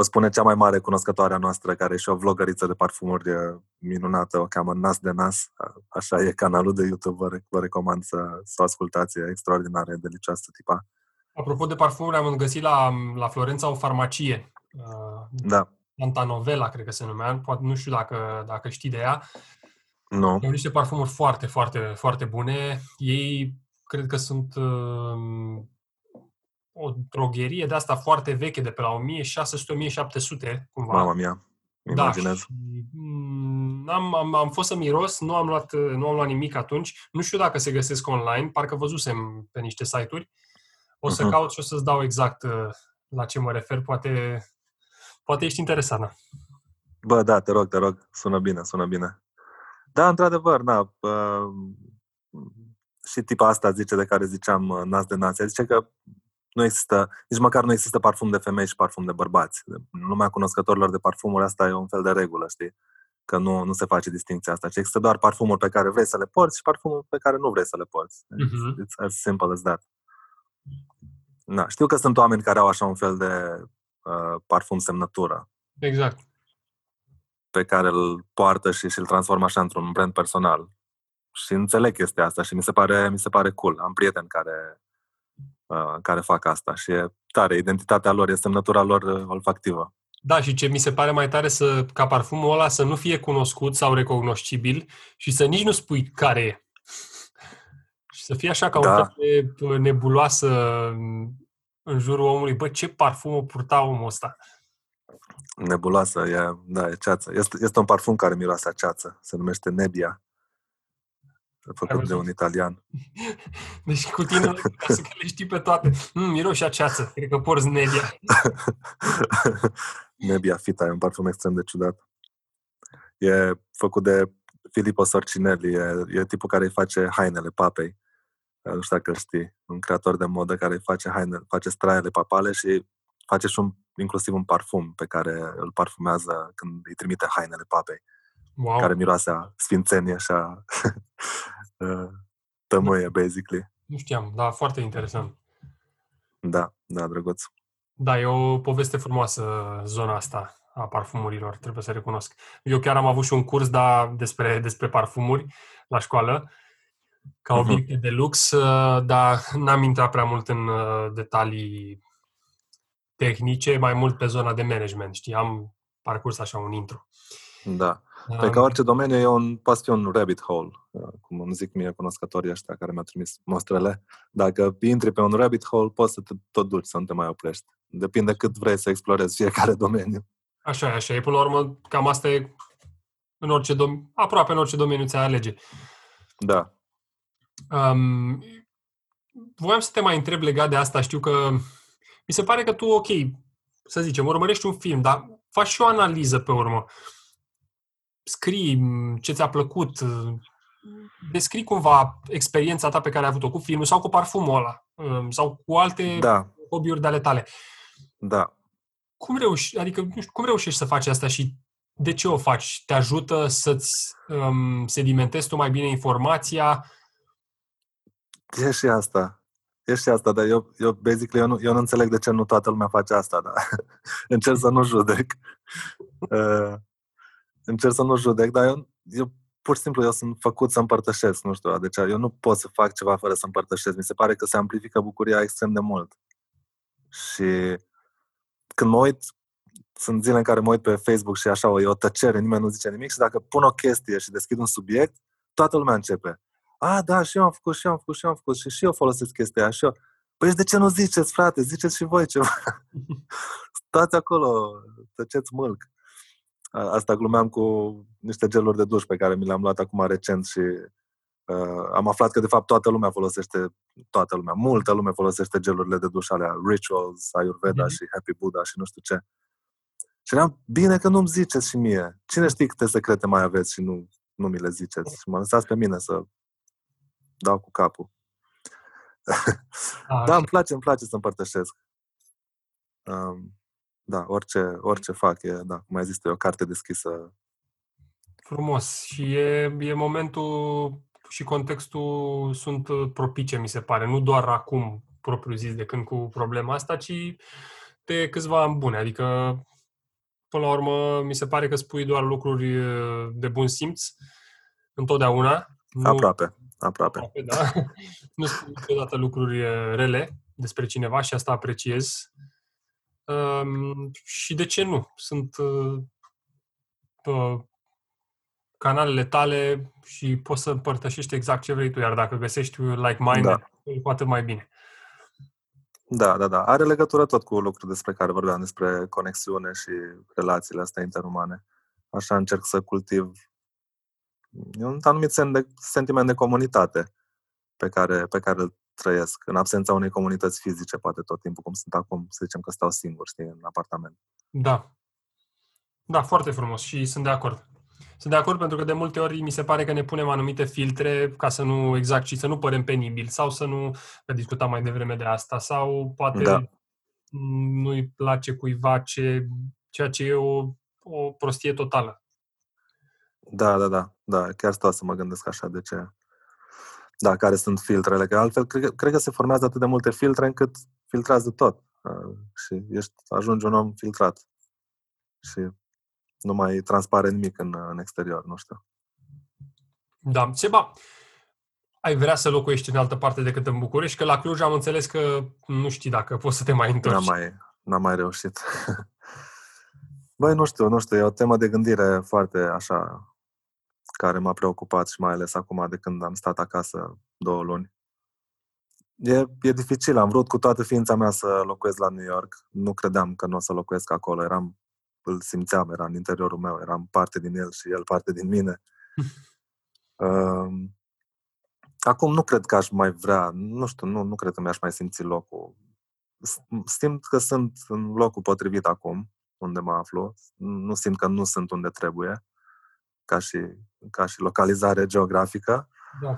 o spune cea mai mare cunoscătoare a noastră, care e și o vlogăriță de parfumuri minunată, o cheamă Nas de Nas. Așa e canalul de YouTube, vă, vă recomand să, să o ascultați, e extraordinar, e delicioasă tipa. Apropo de parfumuri, am găsit la, la Florența o farmacie. Da. Santa Novela, cred că se numea, poate nu știu dacă, dacă știi de ea. Nu. Au niște parfumuri foarte, foarte, foarte bune. Ei cred că sunt uh, o drogherie de asta foarte veche, de pe la 1600-1700, cumva. Mama mea, imaginez. Da, mm, am, am, am fost să miros, nu am, luat, nu am luat nimic atunci. Nu știu dacă se găsesc online, parcă văzusem pe niște site-uri. O să uh-huh. caut și o să-ți dau exact uh, la ce mă refer. Poate, poate ești interesat, na. Bă, da, te rog, te rog. Sună bine, sună bine. Da, într-adevăr, da. Uh, și tipa asta zice de care ziceam uh, nas de nație. Zice că nu există, nici măcar nu există parfum de femei și parfum de bărbați. În lumea cunoscătorilor de parfumuri asta e un fel de regulă, știi? Că nu, nu se face distinția asta. Ci există doar parfumuri pe care vrei să le porți și parfumuri pe care nu vrei să le porți. Uh-huh. It's as simple as that. Da, știu că sunt oameni care au așa un fel de uh, parfum semnătură. Exact. Pe care îl poartă și, și îl transformă așa într-un brand personal. Și înțeleg chestia asta și mi se pare, mi se pare cool. Am prieteni care Uh, care fac asta și e tare, identitatea lor, este semnătura lor uh, olfactivă. Da, și ce mi se pare mai tare să, ca parfumul ăla să nu fie cunoscut sau recognoscibil și să nici nu spui care e. Și să fie așa ca da. un fel de uh, nebuloasă în jurul omului. Bă, ce parfum o purta omul ăsta? Nebuloasă, e, da, e ceață. Este, este un parfum care miroase a ceață. Se numește Nebia făcut de un italian. <laughs> Deci cu tine, <laughs> ca să le știi pe toate, mm, miroși aceață, cred că porți Nebia. <laughs> Nebia Fita e un parfum extrem de ciudat. E făcut de Filippo Sorcinelli, e, e tipul care îi face hainele papei. Nu știu dacă știi, un creator de modă care îi face haine, face straiele papale și face și un, inclusiv un parfum pe care îl parfumează când îi trimite hainele papei wow. care miroase a sfințenie și a tămâie, basically. Nu știam, da, foarte interesant. Da, da, drăguț. Da, e o poveste frumoasă zona asta a parfumurilor, trebuie să recunosc. Eu chiar am avut și un curs da, despre, despre parfumuri la școală, ca mhm. obiecte uh-huh. de lux, dar n-am intrat prea mult în uh, detalii tehnice, mai mult pe zona de management, știi, am parcurs așa un intro. Da. Pe ca orice domeniu e un, poate fi un rabbit hole, uh, cum îmi zic mie cunoscătorii ăștia care mi-au trimis mostrele. Dacă intri pe un rabbit hole, poți să te tot duci, să nu te mai oprești. Depinde cât vrei să explorezi fiecare <laughs> domeniu. Așa e, așa e. Până la urmă, cam asta e în orice dom- aproape în orice domeniu ți alege. Da. Um, voiam să te mai întreb legat de asta. Știu că mi se pare că tu, ok, să zicem, urmărești un film, dar faci și o analiză pe urmă. Scrii ce ți-a plăcut, descrii cumva experiența ta pe care ai avut-o cu filmul sau cu parfumul ăla sau cu alte da. hobby-uri de ale tale. Da. Cum reușești, adică, nu știu, cum reușești să faci asta și de ce o faci? Te ajută să-ți um, sedimentezi tu mai bine informația? E și asta. E și asta, dar eu, eu basically, eu nu, eu nu înțeleg de ce nu toată lumea face asta, dar <laughs> încerc să nu judec. <laughs> Uh, încerc să nu judec, dar eu, eu pur și simplu eu sunt făcut să împărtășesc, nu știu, deci eu nu pot să fac ceva fără să împărtășesc. Mi se pare că se amplifică bucuria extrem de mult. Și când mă uit, sunt zile în care mă uit pe Facebook și așa, e o tăcere, nimeni nu zice nimic și dacă pun o chestie și deschid un subiect, toată lumea începe. A, da, și eu am făcut, și eu am făcut, și eu am făcut, și, și eu folosesc chestia aia, și eu. Păi de ce nu ziceți, frate? Ziceți și voi ceva. <laughs> Stați acolo, tăceți mâlc. Asta glumeam cu niște geluri de duș pe care mi le-am luat acum recent și uh, am aflat că de fapt toată lumea folosește, toată lumea, multă lume folosește gelurile de duș alea, Rituals, Ayurveda mm-hmm. și Happy Buddha și nu știu ce. Și eram, bine că nu-mi ziceți și mie. Cine știe câte secrete mai aveți și nu, nu mi le ziceți? Și mă lăsați pe mine să dau cu capul. A, da, îmi place, îmi place să împărtășesc. Um, da, orice, orice fac, e, da, cum ai zis, e o carte deschisă. Frumos. Și e, e momentul și contextul sunt propice, mi se pare. Nu doar acum, propriu zis, de când cu problema asta, ci de câțiva ani bune. Adică, până la urmă, mi se pare că spui doar lucruri de bun simț, întotdeauna. Nu, aproape, aproape. aproape da. <laughs> nu spui niciodată lucruri rele despre cineva și asta apreciez. Um, și de ce nu? Sunt uh, uh, canalele tale și poți să împărtășești exact ce vrei tu, iar dacă găsești like-minded, da. cu atât mai bine. Da, da, da. Are legătură tot cu lucruri despre care vorbeam, despre conexiune și relațiile astea interumane. Așa încerc să cultiv un anumit sentiment de comunitate pe care, pe care îl trăiesc, în absența unei comunități fizice, poate tot timpul, cum sunt acum, să zicem că stau singur, știi, în apartament. Da. Da, foarte frumos și sunt de acord. Sunt de acord pentru că de multe ori mi se pare că ne punem anumite filtre ca să nu, exact, și să nu părem penibil sau să nu, că discutam mai devreme de asta, sau poate da. nu-i place cuiva ce, ceea ce e o, o prostie totală. Da, da, da, da, chiar stau să mă gândesc așa, de ce, da, care sunt filtrele, că altfel cred că, cred că se formează atât de multe filtre încât filtrează tot uh, și ești, ajungi un om filtrat și nu mai transpare nimic în, în exterior, nu știu. Da. Seba, ai vrea să locuiești în altă parte decât în București? Că la Cluj am înțeles că nu știi dacă poți să te mai întorci. N-am mai, n-am mai reușit. <laughs> Băi, nu știu, nu știu, e o temă de gândire foarte așa, care m-a preocupat și mai ales acum de când am stat acasă două luni. E, e dificil, am vrut cu toată ființa mea să locuiesc la New York. Nu credeam că nu o să locuiesc acolo, eram îl simțeam, era în interiorul meu, eram parte din el și el parte din mine. uh, <laughs> acum nu cred că aș mai vrea, nu știu, nu, nu cred că mi-aș mai simți locul. Simt că sunt în locul potrivit acum, unde mă aflu. Nu simt că nu sunt unde trebuie, ca și, ca și localizare geografică. Da.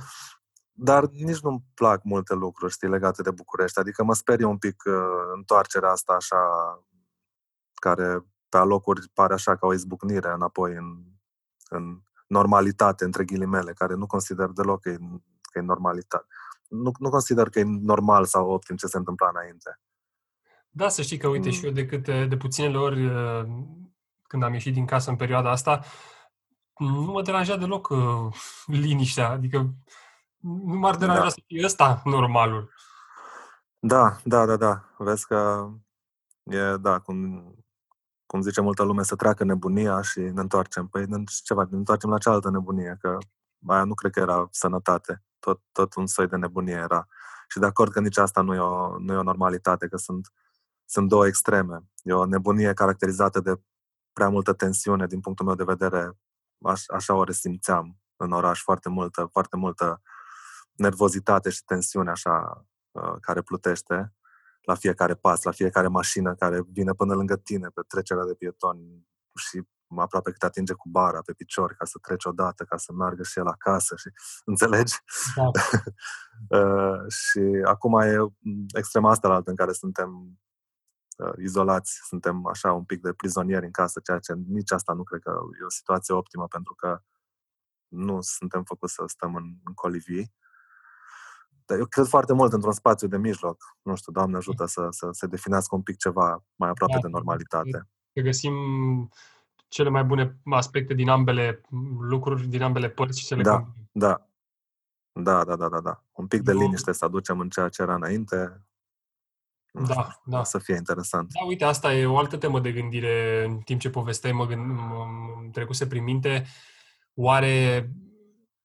Dar nici nu-mi plac multe lucruri, știi, legate de București. Adică mă sperie un pic uh, întoarcerea asta așa, care pe alocuri pare așa ca o izbucnire înapoi în, în normalitate, între ghilimele, care nu consider deloc că e, că e normalitate. Nu, nu consider că e normal sau optim ce se întâmpla înainte. Da, să știi că, uite, mm. și eu de, câte, de puținele ori uh, când am ieșit din casă în perioada asta, nu mă deranja deloc uh, liniștea. Adică nu m-ar deranja da. să fie ăsta normalul. Da, da, da, da. Vezi că e, da, cum cum zice multă lume, să treacă nebunia și ne întoarcem. Păi ceva, ne întoarcem la cealaltă nebunie, că aia nu cred că era sănătate. Tot, tot un soi de nebunie era. Și de acord că nici asta nu e o, nu e o normalitate, că sunt, sunt două extreme. E o nebunie caracterizată de prea multă tensiune din punctul meu de vedere. Aș, așa o resimțeam în oraș, foarte multă, foarte multă nervozitate și tensiune așa uh, care plutește la fiecare pas, la fiecare mașină care vine până lângă tine pe trecerea de pietoni și aproape că te atinge cu bara pe picior ca să treci odată, ca să meargă și el acasă și <laughs> înțelegi? Da. uh, <laughs> și acum e extrema asta la altă în care suntem uh, izolați, suntem așa un pic de prizonieri în casă, ceea ce nici asta nu cred că e o situație optimă pentru că nu suntem făcuți să stăm în, în colivii. Dar eu cred foarte mult într-un spațiu de mijloc. Nu știu, Doamne ajută să, să se definească un pic ceva mai aproape da, de normalitate. Să găsim cele mai bune aspecte din ambele lucruri, din ambele părți și să le da, da. Da, da, da, da, da. Un pic de liniște să aducem în ceea ce era înainte. Nu da, știu, da. O să fie interesant. Da, uite, asta e o altă temă de gândire. În timp ce povesteai, mă, gând, mă trecuse prin minte. Oare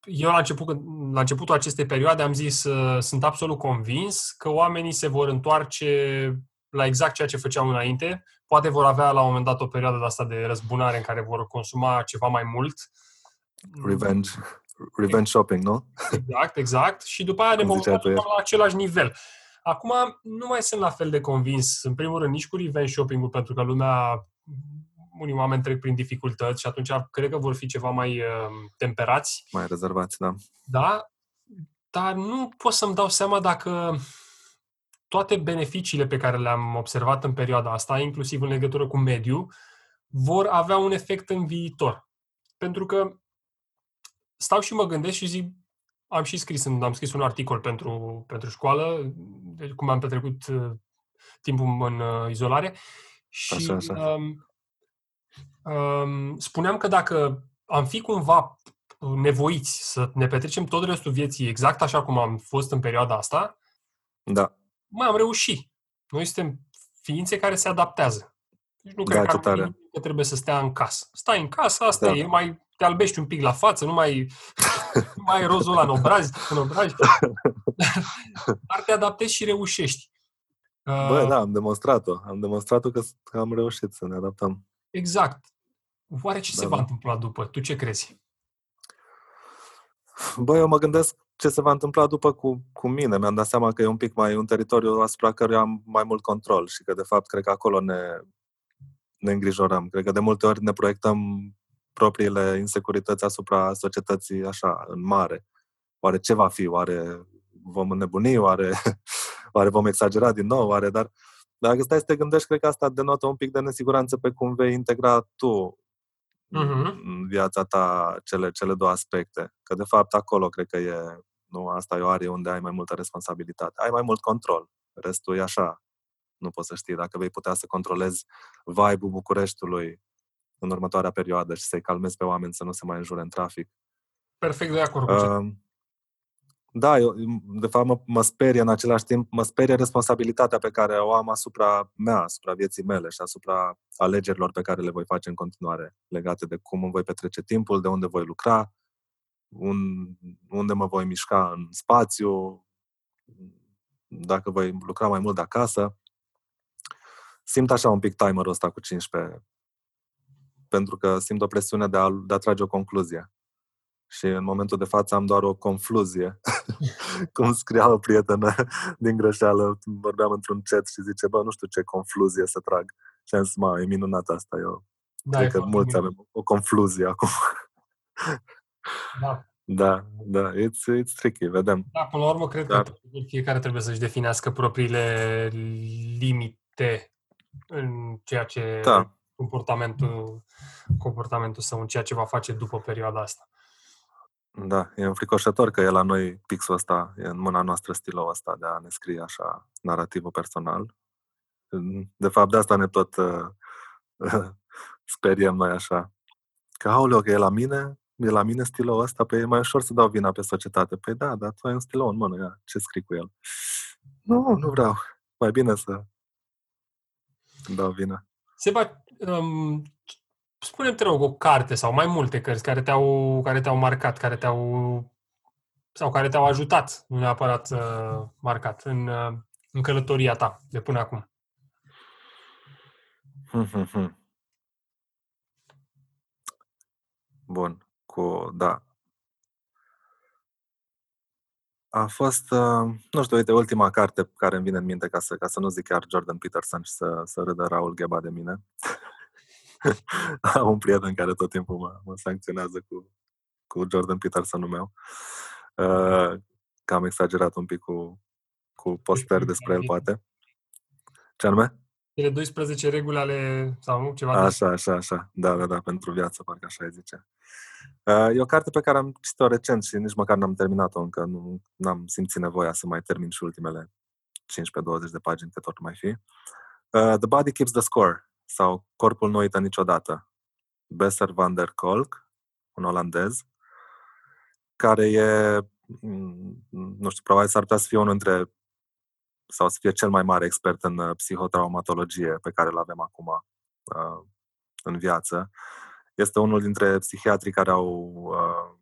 eu la, început, la începutul acestei perioade am zis uh, sunt absolut convins că oamenii se vor întoarce la exact ceea ce făceau înainte. Poate vor avea la un moment dat o perioadă de asta de răzbunare în care vor consuma ceva mai mult. Revenge. Revenge shopping, nu? Exact, exact. Și după aia ne vom la același nivel. Acum nu mai sunt la fel de convins, în primul rând, nici cu revenge shopping-ul, pentru că lumea unii oameni trec prin dificultăți și atunci cred că vor fi ceva mai uh, temperați. Mai rezervați, da. Da, dar nu pot să-mi dau seama dacă toate beneficiile pe care le-am observat în perioada asta, inclusiv în legătură cu mediul, vor avea un efect în viitor. Pentru că stau și mă gândesc și zic, am și scris, am scris un articol pentru, pentru școală, de cum am petrecut uh, timpul în uh, izolare și așa, așa. Um, um, spuneam că dacă am fi cumva nevoiți să ne petrecem tot restul vieții exact așa cum am fost în perioada asta, da. mai am reușit. Noi suntem ființe care se adaptează. Deci nu cred da, că, că trebuie să stea în casă. Stai în casă, asta da. e, mai te albești un pic la față, nu mai, <laughs> nu mai ai rozul în obraz, în obraz <laughs> dar te adaptezi și reușești. Bă, uh, da, am demonstrat-o. Am demonstrat-o că am reușit să ne adaptăm. Exact. Oare ce da, se va da. întâmpla după? Tu ce crezi? Băi, eu mă gândesc ce se va întâmpla după cu, cu mine. Mi-am dat seama că e un pic mai un teritoriu asupra căruia am mai mult control și că, de fapt, cred că acolo ne, ne îngrijorăm. Cred că de multe ori ne proiectăm propriile insecurități asupra societății așa, în mare. Oare ce va fi? Oare vom înnebuni? Oare, <laughs> oare vom exagera din nou? Oare, dar dacă stai să te gândești, cred că asta denotă un pic de nesiguranță pe cum vei integra tu uh-huh. în viața ta cele, cele două aspecte. Că de fapt acolo cred că e, nu, asta e o arie unde ai mai multă responsabilitate. Ai mai mult control. Restul e așa. Nu poți să știi dacă vei putea să controlezi vibe-ul Bucureștiului în următoarea perioadă și să-i calmezi pe oameni să nu se mai înjure în trafic. Perfect de acord cu uh, da, eu, de fapt mă, mă sperie în același timp, mă sperie responsabilitatea pe care o am asupra mea, asupra vieții mele și asupra alegerilor pe care le voi face în continuare, legate de cum îmi voi petrece timpul, de unde voi lucra, un, unde mă voi mișca în spațiu, dacă voi lucra mai mult de acasă. Simt așa un pic timerul ăsta cu 15, pentru că simt o presiune de a, de a trage o concluzie și în momentul de față am doar o confluzie. <laughs> Cum scria o prietenă din greșeală, vorbeam într-un chat și zice, bă, nu știu ce confluzie să trag. Și am zis, mă, e minunat asta, eu da, cred că mulți minunat. avem o confluzie acum. Da. <laughs> Da, da, it's, it's tricky, vedem. Da, până la urmă, cred da. că fiecare trebuie să-și definească propriile limite în ceea ce da. Comportamentul, comportamentul său, în ceea ce va face după perioada asta. Da, e înfricoșător că e la noi pixul ăsta, e în mâna noastră stilul ăsta de a ne scrie așa narrativul personal. De fapt, de asta ne tot uh, <laughs> speriem noi așa. Că, aoleo, că e la mine, e la mine stilul ăsta, pe păi e mai ușor să dau vina pe societate. Păi da, dar tu ai un stilou în mână, ia, ce scrii cu el? Nu, nu vreau. Mai bine să dau vina. Seba, um, spune te rog, o carte sau mai multe cărți care te-au, care te-au marcat, care te-au sau care te-au ajutat, nu neapărat uh, marcat, în, uh, în călătoria ta de până acum. <laughs> Bun, cu, da. A fost, uh, nu știu, uite, ultima carte care îmi vine în minte, ca să, ca să nu zic chiar Jordan Peterson și să, să râdă Raul Gheba de mine. <laughs> Am un prieten care tot timpul mă, mă sancționează cu, cu Jordan Petersonul meu. Uh, că am exagerat un pic cu, cu postări despre el, poate. Ce anume? Cele 12 reguli ale, sau nu, ceva Așa, așa, așa. Da, da, da, pentru viață, parcă așa îi zice. Uh, e o carte pe care am citit-o recent și nici măcar n-am terminat-o încă. Nu am simțit nevoia să mai termin și ultimele 15-20 de pagini, că tot mai fi. Uh, the Body Keeps the Score, sau Corpul nu uită niciodată. Besser van der Kolk, un olandez, care e, mm, nu știu, probabil s-ar putea să fie unul dintre sau să fie cel mai mare expert în uh, psihotraumatologie pe care îl avem acum uh, în viață. Este unul dintre psihiatrii care au uh,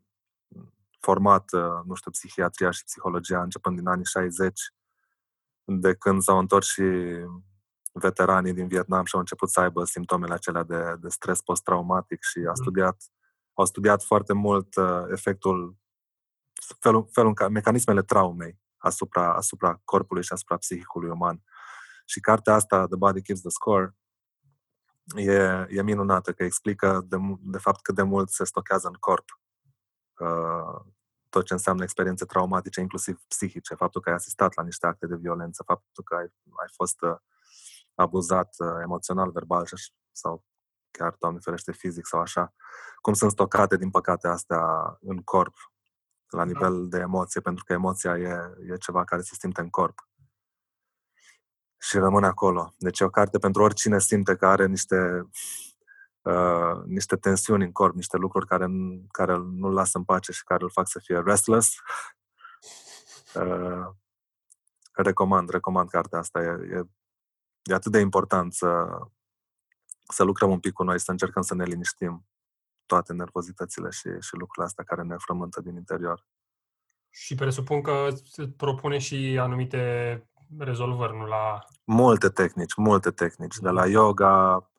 format, nu știu, psihiatria și psihologia începând din anii 60, de când s-au întors și veteranii din Vietnam și au început să aibă simptomele acelea de, de stres post-traumatic și a mm. studiat, au studiat foarte mult uh, efectul, felul, felul, mecanismele traumei asupra, asupra corpului și asupra psihicului uman. Și cartea asta, The Body Keeps the Score, e, e minunată, că explică de, de fapt cât de mult se stochează în corp uh, tot ce înseamnă experiențe traumatice, inclusiv psihice, faptul că ai asistat la niște acte de violență, faptul că ai, ai fost uh, abuzat uh, emoțional, verbal sau chiar, Doamne ferește, fizic sau așa, cum sunt stocate, din păcate, astea în corp la da. nivel de emoție, pentru că emoția e, e ceva care se simte în corp și rămâne acolo. Deci e o carte pentru oricine simte că are niște, uh, niște tensiuni în corp, niște lucruri care, care nu-l lasă în pace și care îl fac să fie restless. <laughs> Uh, recomand, recomand cartea asta. E, e, e atât de important să, să lucrăm un pic cu noi, să încercăm să ne liniștim toate nervozitățile și, și lucrurile astea care ne frământă din interior. Și presupun că propune și anumite rezolvări, nu la... Multe tehnici, multe tehnici, de la mm. yoga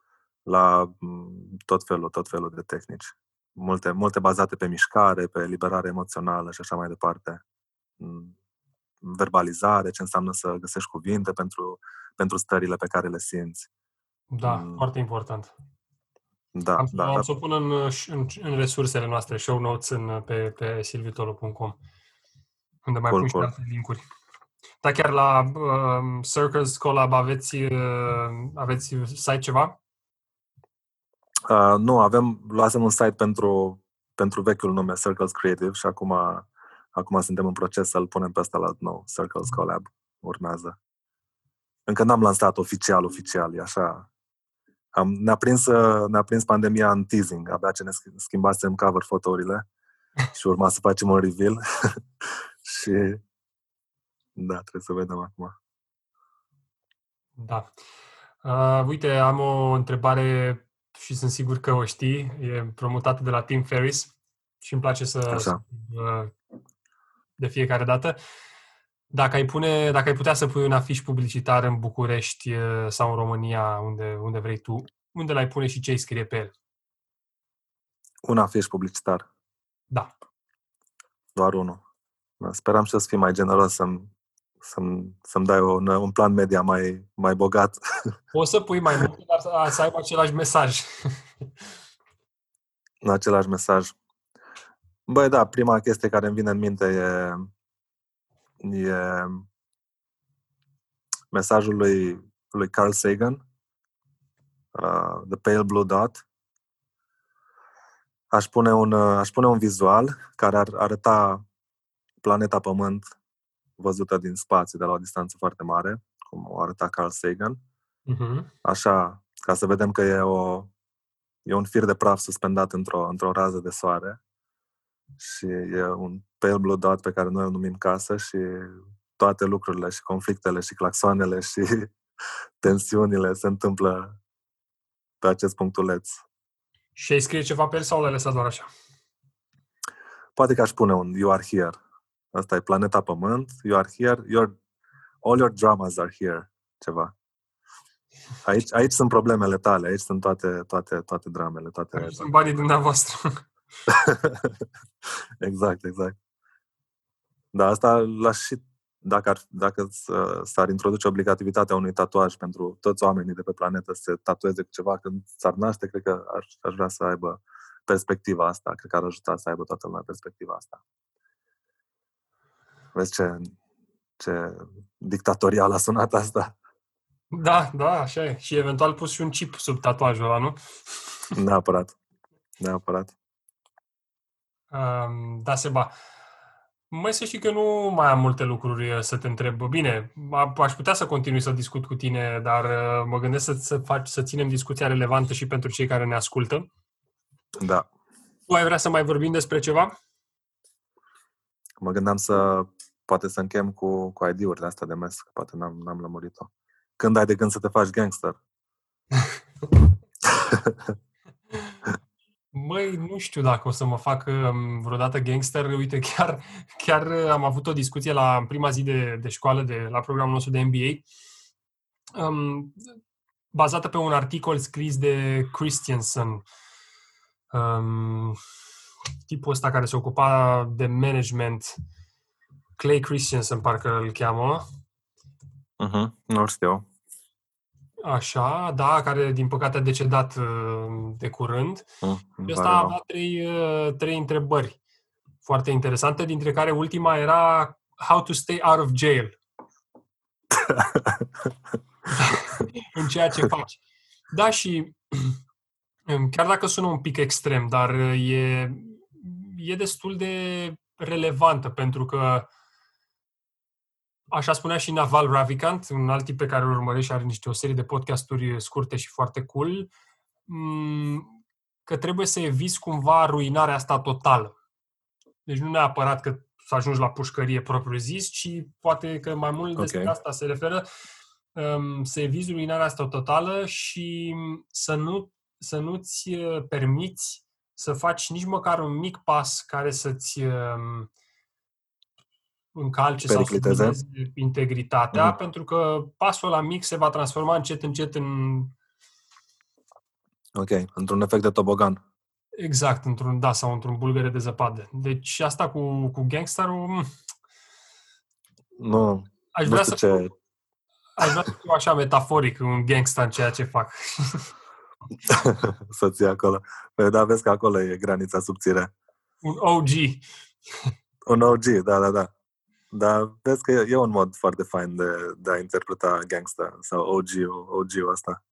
la mm, tot felul, tot felul de tehnici. Multe, multe bazate pe mișcare, pe liberare emoțională și așa mai departe. Mm, verbalizare, ce înseamnă să găsești cuvinte pentru, pentru stările pe care le simți. Da, mm. foarte important. Da, am, da, am da. să o pun în, în, în resursele noastre, show notes în, pe, pe silvitolo.com, unde mai cool, pun și cool. alte linkuri. Dar chiar la uh, Circles Collab aveți, uh, aveți site ceva? Uh, nu, avem, luasem un site pentru, pentru vechiul nume Circles Creative și acum, acum suntem în proces să-l punem pe ăsta la nou, Circles mm. Collab, urmează. Încă n-am lansat oficial, oficial, e așa, am, ne-a, prins, uh, ne-a prins pandemia în teasing, abia ce ne schimbasem cover fotourile <laughs> și urma să facem un reveal. <laughs> și da, trebuie să vedem acum. Da. Uh, uite, am o întrebare și sunt sigur că o știi. E promutată de la Tim Ferris și îmi place să, Așa. Uh, de fiecare dată. Dacă ai, pune, dacă ai putea să pui un afiș publicitar în București sau în România, unde, unde vrei tu, unde l-ai pune și ce îi scrie pe el? Un afiș publicitar. Da. Doar unul. Da, speram să fii mai generos să-mi, să-mi, să-mi dai un, un plan media mai, mai bogat. <laughs> O să pui mai mult, dar să aibă același mesaj. același mesaj. Băi, da, prima chestie care îmi vine în minte e e mesajul lui, lui Carl Sagan, uh, The Pale Blue Dot. Aș pune un, uh, aș pune un vizual care ar arăta planeta Pământ văzută din spațiu, de la o distanță foarte mare, cum o arăta Carl Sagan. Uh-huh. Așa, ca să vedem că e, o, e un fir de praf suspendat într-o, într-o rază de soare și e un pale blue dot pe care noi îl numim casă și toate lucrurile și conflictele și claxoanele și <laughs> tensiunile se întâmplă pe acest punctuleț. Și ai scrie ceva pe el sau l-ai lăsat doar așa? Poate că aș pune un You are here. Asta e planeta Pământ, You are here, your, all your dramas are here. Ceva. Aici, aici sunt problemele tale, aici sunt toate, toate, toate dramele. Toate, aici sunt banii dumneavoastră. <laughs> exact, exact. Da, asta l-aș și dacă, ar, dacă s-ar introduce obligativitatea unui tatuaj pentru toți oamenii de pe planetă să se tatueze cu ceva când s-ar naște, cred că aș, aș vrea să aibă perspectiva asta. Cred că ar ajuta să aibă toată lumea perspectiva asta. Vezi ce, ce dictatorial a sunat asta? Da, da, așa e. Și eventual pus și un chip sub tatuajul ăla, nu? Neapărat. Neapărat. Um, da, Seba. Mai să știi că nu mai am multe lucruri uh, să te întreb. Bine, aș putea să continui să discut cu tine, dar uh, mă gândesc să, să, faci, să ținem discuția relevantă și pentru cei care ne ascultă. Da. Tu ai vrea să mai vorbim despre ceva? Mă gândeam să poate să închem cu, cu ID-uri de asta de mes, că poate n-am, n-am lămurit-o. Când ai de gând să te faci gangster? <laughs> Măi, nu știu dacă o să mă fac um, vreodată gangster. Uite, chiar, chiar am avut o discuție la prima zi de, de școală, de, la programul nostru de MBA, um, bazată pe un articol scris de Christiansen, um, tipul ăsta care se ocupa de management, Clay Christiansen, parcă îl cheamă. Uh-huh, nu știu. Așa, da, care din păcate a decedat uh, de curând. Mm, și ăsta avea trei, uh, trei întrebări foarte interesante, dintre care ultima era How to stay out of jail. <laughs> în ceea ce faci. Da, și <clears throat> chiar dacă sună un pic extrem, dar e, e destul de relevantă, pentru că Așa spunea și Naval Ravikant, un alt tip pe care îl urmărești și are niște o serie de podcasturi scurte și foarte cool, mm, că trebuie să eviți cumva ruinarea asta totală. Deci nu neapărat că să ajungi la pușcărie propriu zis, ci poate că mai mult despre okay. asta se referă um, să eviți ruinarea asta totală și să, nu, să nu-ți uh, permiți să faci nici măcar un mic pas care să-ți um, încalce sau să integritatea, mm. pentru că pasul la mic se va transforma încet, încet în... Ok, într-un efect de tobogan. Exact, într-un, da, sau într-un bulgăre de zăpadă. Deci asta cu, cu gangsterul... Mm, nu, aș vrea nu să ce... Fiu, aș vrea să fiu așa metaforic, un gangster în ceea ce fac. <laughs> să ții acolo. Păi da, vezi că acolo e granița subțire. Un OG. un OG, da, da, da. Dar vezi că e, un mod foarte fain de, de a interpreta gangsta sau OG-ul, OG-ul ăsta.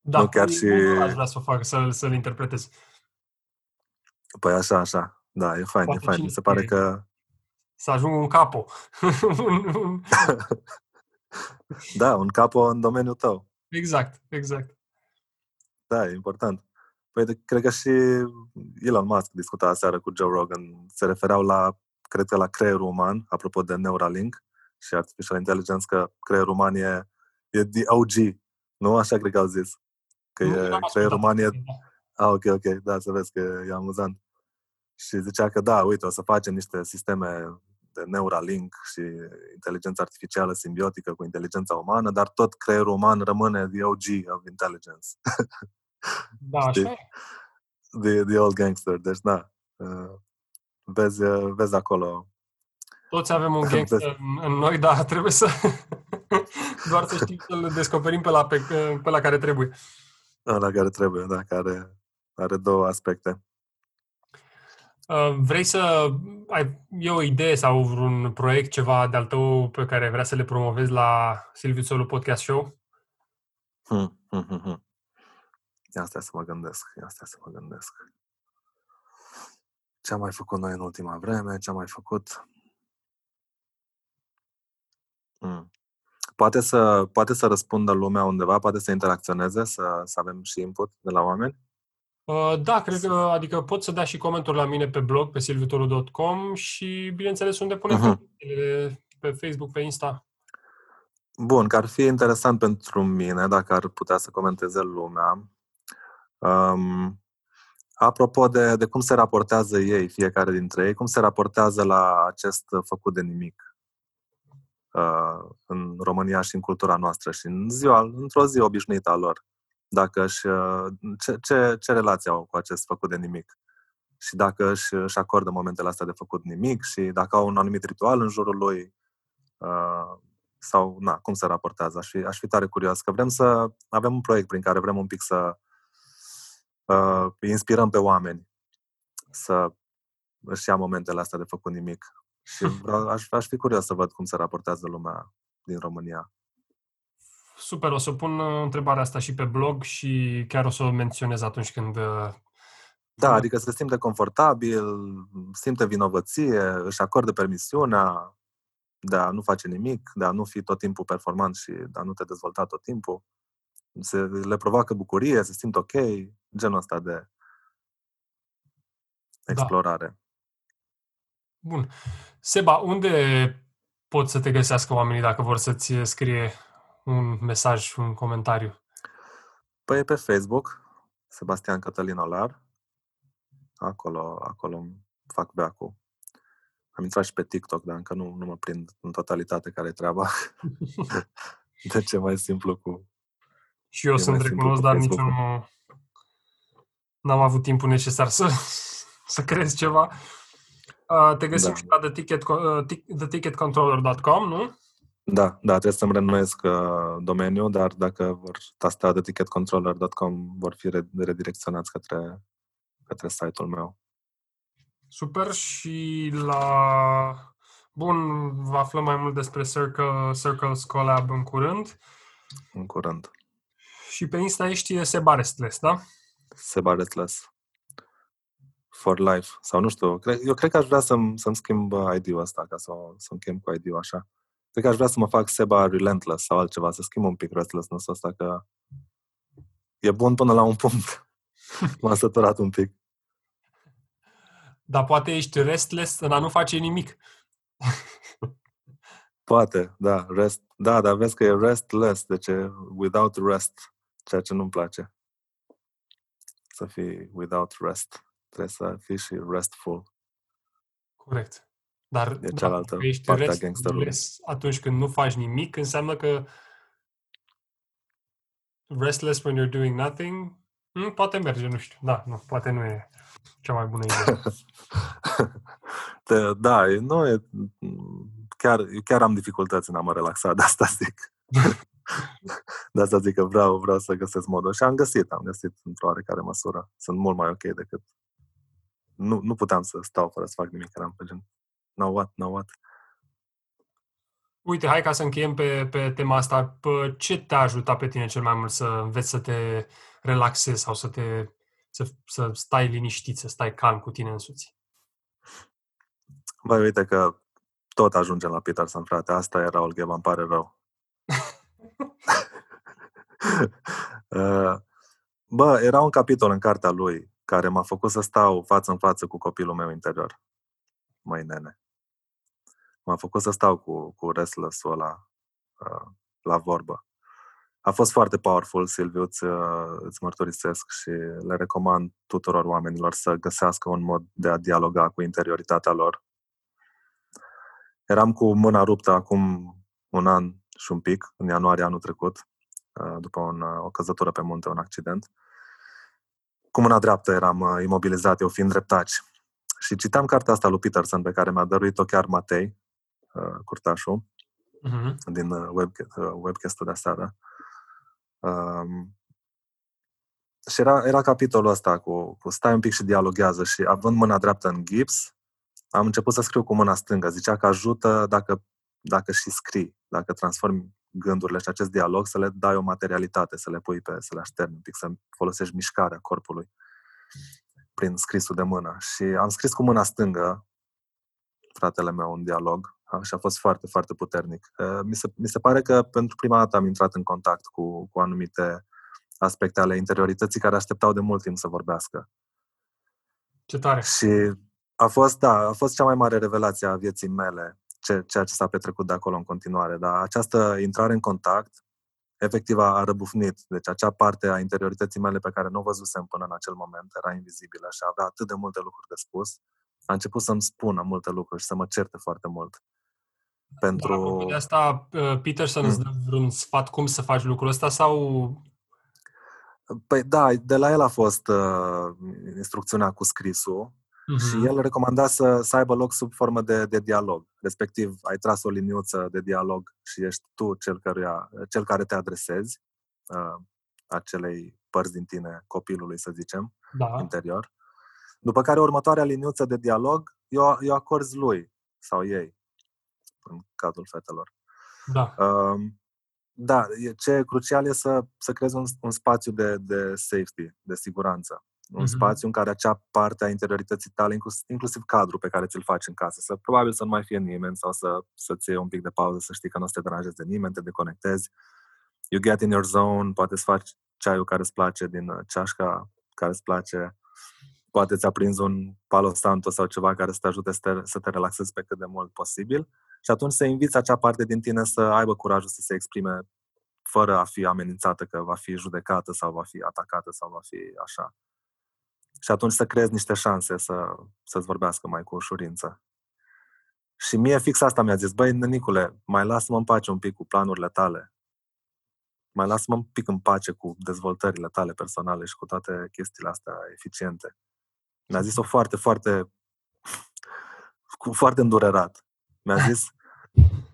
Da, nu chiar și... aș vrea să o fac, să-l, să-l interpretez. Păi așa, așa. Da, e fain, Poate e fain. Mi se pare că... Să ajung un capo. <laughs> da, un capo în domeniul tău. Exact, exact. Da, e important. Păi de, cred că și Elon Musk discuta aseară cu Joe Rogan. Se refereau la cred că la creierul uman, apropo de Neuralink și Artificial Intelligence, că creierul uman e, e the OG, nu? Așa cred că au zis. Că nu, e, creierul uman e... Ah, ok, ok, da, să vezi că e amuzant. Și zicea că da, uite, o să facem niște sisteme de Neuralink și inteligență artificială simbiotică cu inteligența umană, dar tot creierul uman rămâne the OG of intelligence. Da, <laughs> așa the, the old gangster. Deci, da, uh, vezi, vezi acolo. Toți avem un <laughs> gangster în, în noi, dar <laughs> trebuie să <laughs> doar să știm să-l descoperim pe la, pe, pe la care trebuie. La care trebuie, da, care are două aspecte. Uh, vrei să ai e o idee sau un proiect, ceva de-al tău pe care vrea să le promovezi la Silviu Solu Podcast Show? Hmm, hmm, hmm, hmm. Ia stai să mă gândesc, ia stai să mă gândesc ce am mai făcut noi în ultima vreme, ce am mai făcut. Mm. Poate să, poate să răspundă lumea undeva, poate să interacționeze, să, să avem și input de la oameni? Uh, da, cred că, adică pot să dea și comentarii la mine pe blog, pe silvitoru.com și, bineînțeles, unde punem uh-huh. pe Facebook, pe Insta. Bun, că ar fi interesant pentru mine dacă ar putea să comenteze lumea. Um, apropo de, de cum se raportează ei, fiecare dintre ei, cum se raportează la acest făcut de nimic uh, în România și în cultura noastră și în ziua, într-o zi obișnuită a lor. Dacă și, uh, ce, ce, ce relație au cu acest făcut de nimic? Și dacă își, își acordă momentele astea de făcut nimic și dacă au un anumit ritual în jurul lui, uh, sau na, cum se raportează. Aș fi, aș fi tare curios, că vrem să avem un proiect prin care vrem un pic să uh, inspirăm pe oameni să își ia momentele astea de făcut nimic. Și <laughs> vreau, aș, aș fi curios să văd cum se raportează lumea din România. Super, o să pun uh, întrebarea asta și pe blog și chiar o să o menționez atunci când... Uh, da, adică se simte confortabil, simte vinovăție, își acordă permisiunea, de a nu face nimic, de a nu fi tot timpul performant și de a nu te dezvolta tot timpul. Se, le provoacă bucurie, se simt ok, genul ăsta de da. explorare. Da. Bun. Seba, unde pot să te găsească oamenii dacă vor să-ți scrie un mesaj, un comentariu? Păi pe Facebook, Sebastian Cătălin Olar. Acolo, acolo fac beacul. Am intrat și pe TikTok, dar încă nu, nu mă prind în totalitate care e treaba. <laughs> de ce mai simplu cu... Și eu sunt recunosc, dar nici nu... N-am avut timpul necesar să, <laughs> să crezi ceva. Uh, te găsim da. și la the ticket, uh, theticketcontroller.com, nu? Da, da, trebuie să-mi renuiesc uh, domeniul, dar dacă vor tasta theticketcontroller.com vor fi redirecționați către, către site-ul meu. Super și la... Bun, vă aflăm mai mult despre Circle, Circles Collab în curând. În curând. Și pe Insta ești Seba Restless, da? Seba Restless. For life. Sau nu știu, cred, eu cred că aș vrea să-mi, să-mi schimb ID-ul ăsta, ca să, să-mi chem cu ID-ul așa. Cred că aș vrea să mă fac Seba Relentless sau altceva, să schimb un pic restlessness ăsta, că e bun până la un punct. <laughs> M-am săturat un pic. Dar poate ești restless în a nu face nimic. Poate, da, rest, da, dar vezi că e restless, deci e without rest, ceea ce nu-mi place. Să fii without rest. Trebuie să fii și restful. Corect. Dar de cealaltă da, ești parte a gangsterului. atunci când nu faci nimic, înseamnă că restless when you're doing nothing, hmm, poate merge, nu știu. Da, nu, poate nu e cea mai bună idee. <laughs> da, nu e, chiar, chiar am dificultăți în a mă relaxa, de asta zic. <laughs> <laughs> de asta zic că vreau, vreau să găsesc modul. Și am găsit, am găsit într-o oarecare măsură. Sunt mult mai ok decât... Nu, nu puteam să stau fără să fac nimic, eram pe gen... Now what, now what? Uite, hai ca să încheiem pe, pe tema asta. Ce te-a ajutat pe tine cel mai mult să înveți să te relaxezi sau să te să, să stai liniștit, să stai calm cu tine însuți. Băi, uite că tot ajungem la Peterson, frate. Asta era Olgheba, îmi pare rău. <laughs> Uh, bă, era un capitol în cartea lui care m-a făcut să stau față în față cu copilul meu interior. Măi, nene. M-a făcut să stau cu, cu restless-ul ăla uh, la vorbă. A fost foarte powerful, Silviu, îți, uh, îți mărturisesc și le recomand tuturor oamenilor să găsească un mod de a dialoga cu interioritatea lor. Eram cu mâna ruptă acum un an și un pic, în ianuarie anul trecut, uh, după un, uh, o căzătură pe munte, un accident. Cu mâna dreaptă eram imobilizat, eu fiind dreptaci. Și citeam cartea asta lui Peterson, pe care mi-a dăruit-o chiar Matei, curtașul, uh-huh. din web, webcast-ul de seară. Um, și era, era capitolul ăsta cu, cu stai un pic și dialoghează și având mâna dreaptă în gips, am început să scriu cu mâna stângă. Zicea că ajută dacă, dacă și scrii, dacă transformi gândurile și acest dialog, să le dai o materialitate, să le pui pe, să le așterni un pic, să folosești mișcarea corpului prin scrisul de mână. Și am scris cu mâna stângă, fratele meu, un dialog și a fost foarte, foarte puternic. Mi se, mi se pare că pentru prima dată am intrat în contact cu, cu anumite aspecte ale interiorității care așteptau de mult timp să vorbească. Ce tare! Și a fost, da, a fost cea mai mare revelație a vieții mele. Ce, ceea ce s-a petrecut de acolo în continuare. Dar această intrare în contact, efectiv a răbufnit. Deci acea parte a interiorității mele pe care nu o văzusem până în acel moment era invizibilă și avea atât de multe lucruri de spus. A început să-mi spună multe lucruri și să mă certe foarte mult. Pentru... Dar de asta, uh, Peterson hmm. îți dă vreun sfat cum să faci lucrul ăsta sau... Păi da, de la el a fost uh, instrucțiunea cu scrisul uh-huh. și el recomanda să, să aibă loc sub formă de, de dialog. Respectiv, ai tras o liniuță de dialog și ești tu cel, căruia, cel care te adresezi uh, acelei părți din tine, copilului, să zicem, da. interior. După care următoarea liniuță de dialog eu, eu acorzi lui sau ei în cadrul fetelor. Da. Uh, da, ce crucial e să, să creezi un, un spațiu de, de safety, de siguranță. Un uh-huh. spațiu în care acea parte a interiorității tale, inclusiv, inclusiv cadrul pe care ți-l faci în casă, să probabil să nu mai fie nimeni sau să, să-ți iei un pic de pauză, să știi că nu o să te deranjezi de nimeni, te deconectezi. You get in your zone, poate să faci ceaiul care îți place din uh, ceașca care îți place, poate ți-a prins un palo santo sau ceva care să te ajute să te, să te relaxezi pe cât de mult posibil și atunci să inviți acea parte din tine să aibă curajul să se exprime fără a fi amenințată că va fi judecată sau va fi atacată sau va fi așa. Și atunci să creezi niște șanse să, să-ți vorbească mai cu ușurință. Și mie fix asta mi-a zis, băi, Nicule, mai lasă-mă în pace un pic cu planurile tale. Mai lasă-mă un pic în pace cu dezvoltările tale personale și cu toate chestiile astea eficiente. Mi-a zis-o foarte, foarte, <laughs> cu foarte îndurerat. Mi-a zis,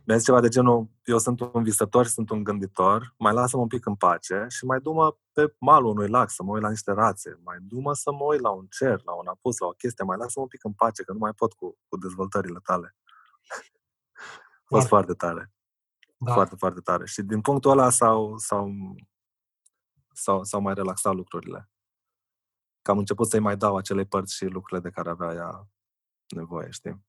mi-a zis ceva de genul, eu sunt un visător și sunt un gânditor, mai lasă-mă un pic în pace și mai du-mă pe malul unui lac să mă uit la niște rațe, mai du-mă să mă uit la un cer, la un apus, la o chestie, mai lasă-mă un pic în pace, că nu mai pot cu, cu dezvoltările tale. <laughs> A fost foarte tare. Da. Foarte, foarte tare. Și din punctul ăla s-au, s-au, s-au, s-au mai relaxat lucrurile. Că am început să-i mai dau acele părți și lucrurile de care avea ea nevoie, știi?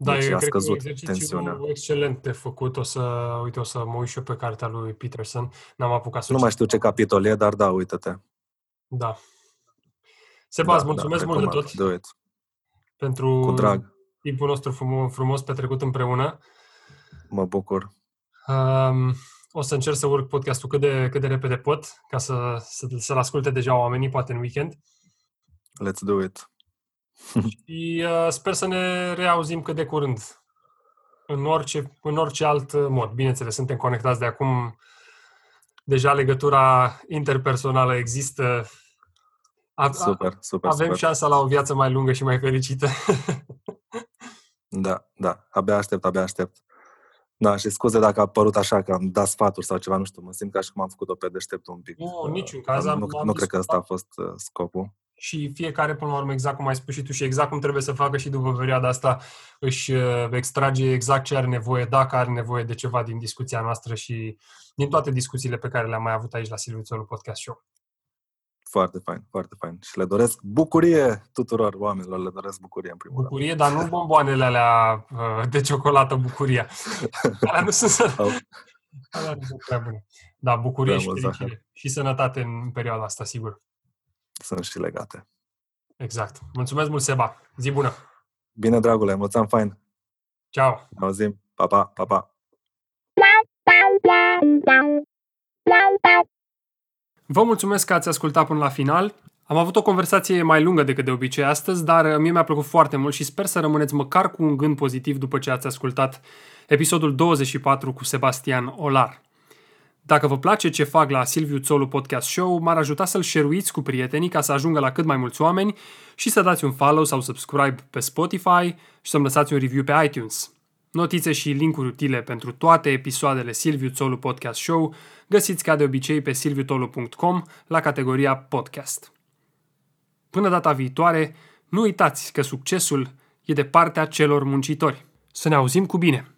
Da, deci eu a scăzut cred că tensiunea. excelent de făcut. O să, uite, o să mă uit și eu pe cartea lui Peterson. N-am apucat să Nu mai știu ce capitol e, dar da, uite-te. Da. Sebas, da, mulțumesc da, mult de tot. Do it. Pentru Cu drag. timpul nostru frumos, frumos petrecut împreună. Mă bucur. Um, o să încerc să urc podcastul cât de, cât de repede pot, ca să, să, să-l asculte deja oamenii, poate în weekend. Let's do it. <laughs> și uh, sper să ne reauzim cât de curând. În orice, în orice alt mod. Bineînțeles, suntem conectați de acum. Deja legătura interpersonală există. A, super, super, avem super. șansa la o viață mai lungă și mai fericită. da, da. Abia aștept, abia aștept. Da, și scuze dacă a părut așa că am dat sfaturi sau ceva, nu știu, mă simt ca și cum am făcut-o pe deștept un pic. Nu, niciun caz. Am, nu, am nu cred că ăsta a fost uh, scopul și fiecare, până la urmă, exact cum ai spus și tu și exact cum trebuie să facă și după perioada asta, își uh, extrage exact ce are nevoie, dacă are nevoie de ceva din discuția noastră și din toate discuțiile pe care le-am mai avut aici la Silviu Țolu Podcast Show. Foarte fain, foarte fain. Și le doresc bucurie tuturor oamenilor, le doresc bucurie în primul bucurie, rând. Bucurie, dar nu bomboanele alea uh, de ciocolată bucuria. <laughs> alea nu sunt alea nu sunt prea bune. Da, bucurie prea și fericire. Și sănătate în perioada asta, sigur sunt și legate. Exact. Mulțumesc mult, Seba. Zi bună! Bine, dragule, mulțumim fain! Ciao! Ne auzim! Pa, pa, pa, pa! Vă mulțumesc că ați ascultat până la final. Am avut o conversație mai lungă decât de obicei astăzi, dar mie mi-a plăcut foarte mult și sper să rămâneți măcar cu un gând pozitiv după ce ați ascultat episodul 24 cu Sebastian Olar. Dacă vă place ce fac la Silviu Țolu Podcast Show, m-ar ajuta să-l share cu prietenii ca să ajungă la cât mai mulți oameni și să dați un follow sau subscribe pe Spotify și să-mi lăsați un review pe iTunes. Notițe și linkuri utile pentru toate episoadele Silviu Țolu Podcast Show găsiți ca de obicei pe silviutolu.com la categoria Podcast. Până data viitoare, nu uitați că succesul e de partea celor muncitori. Să ne auzim cu bine!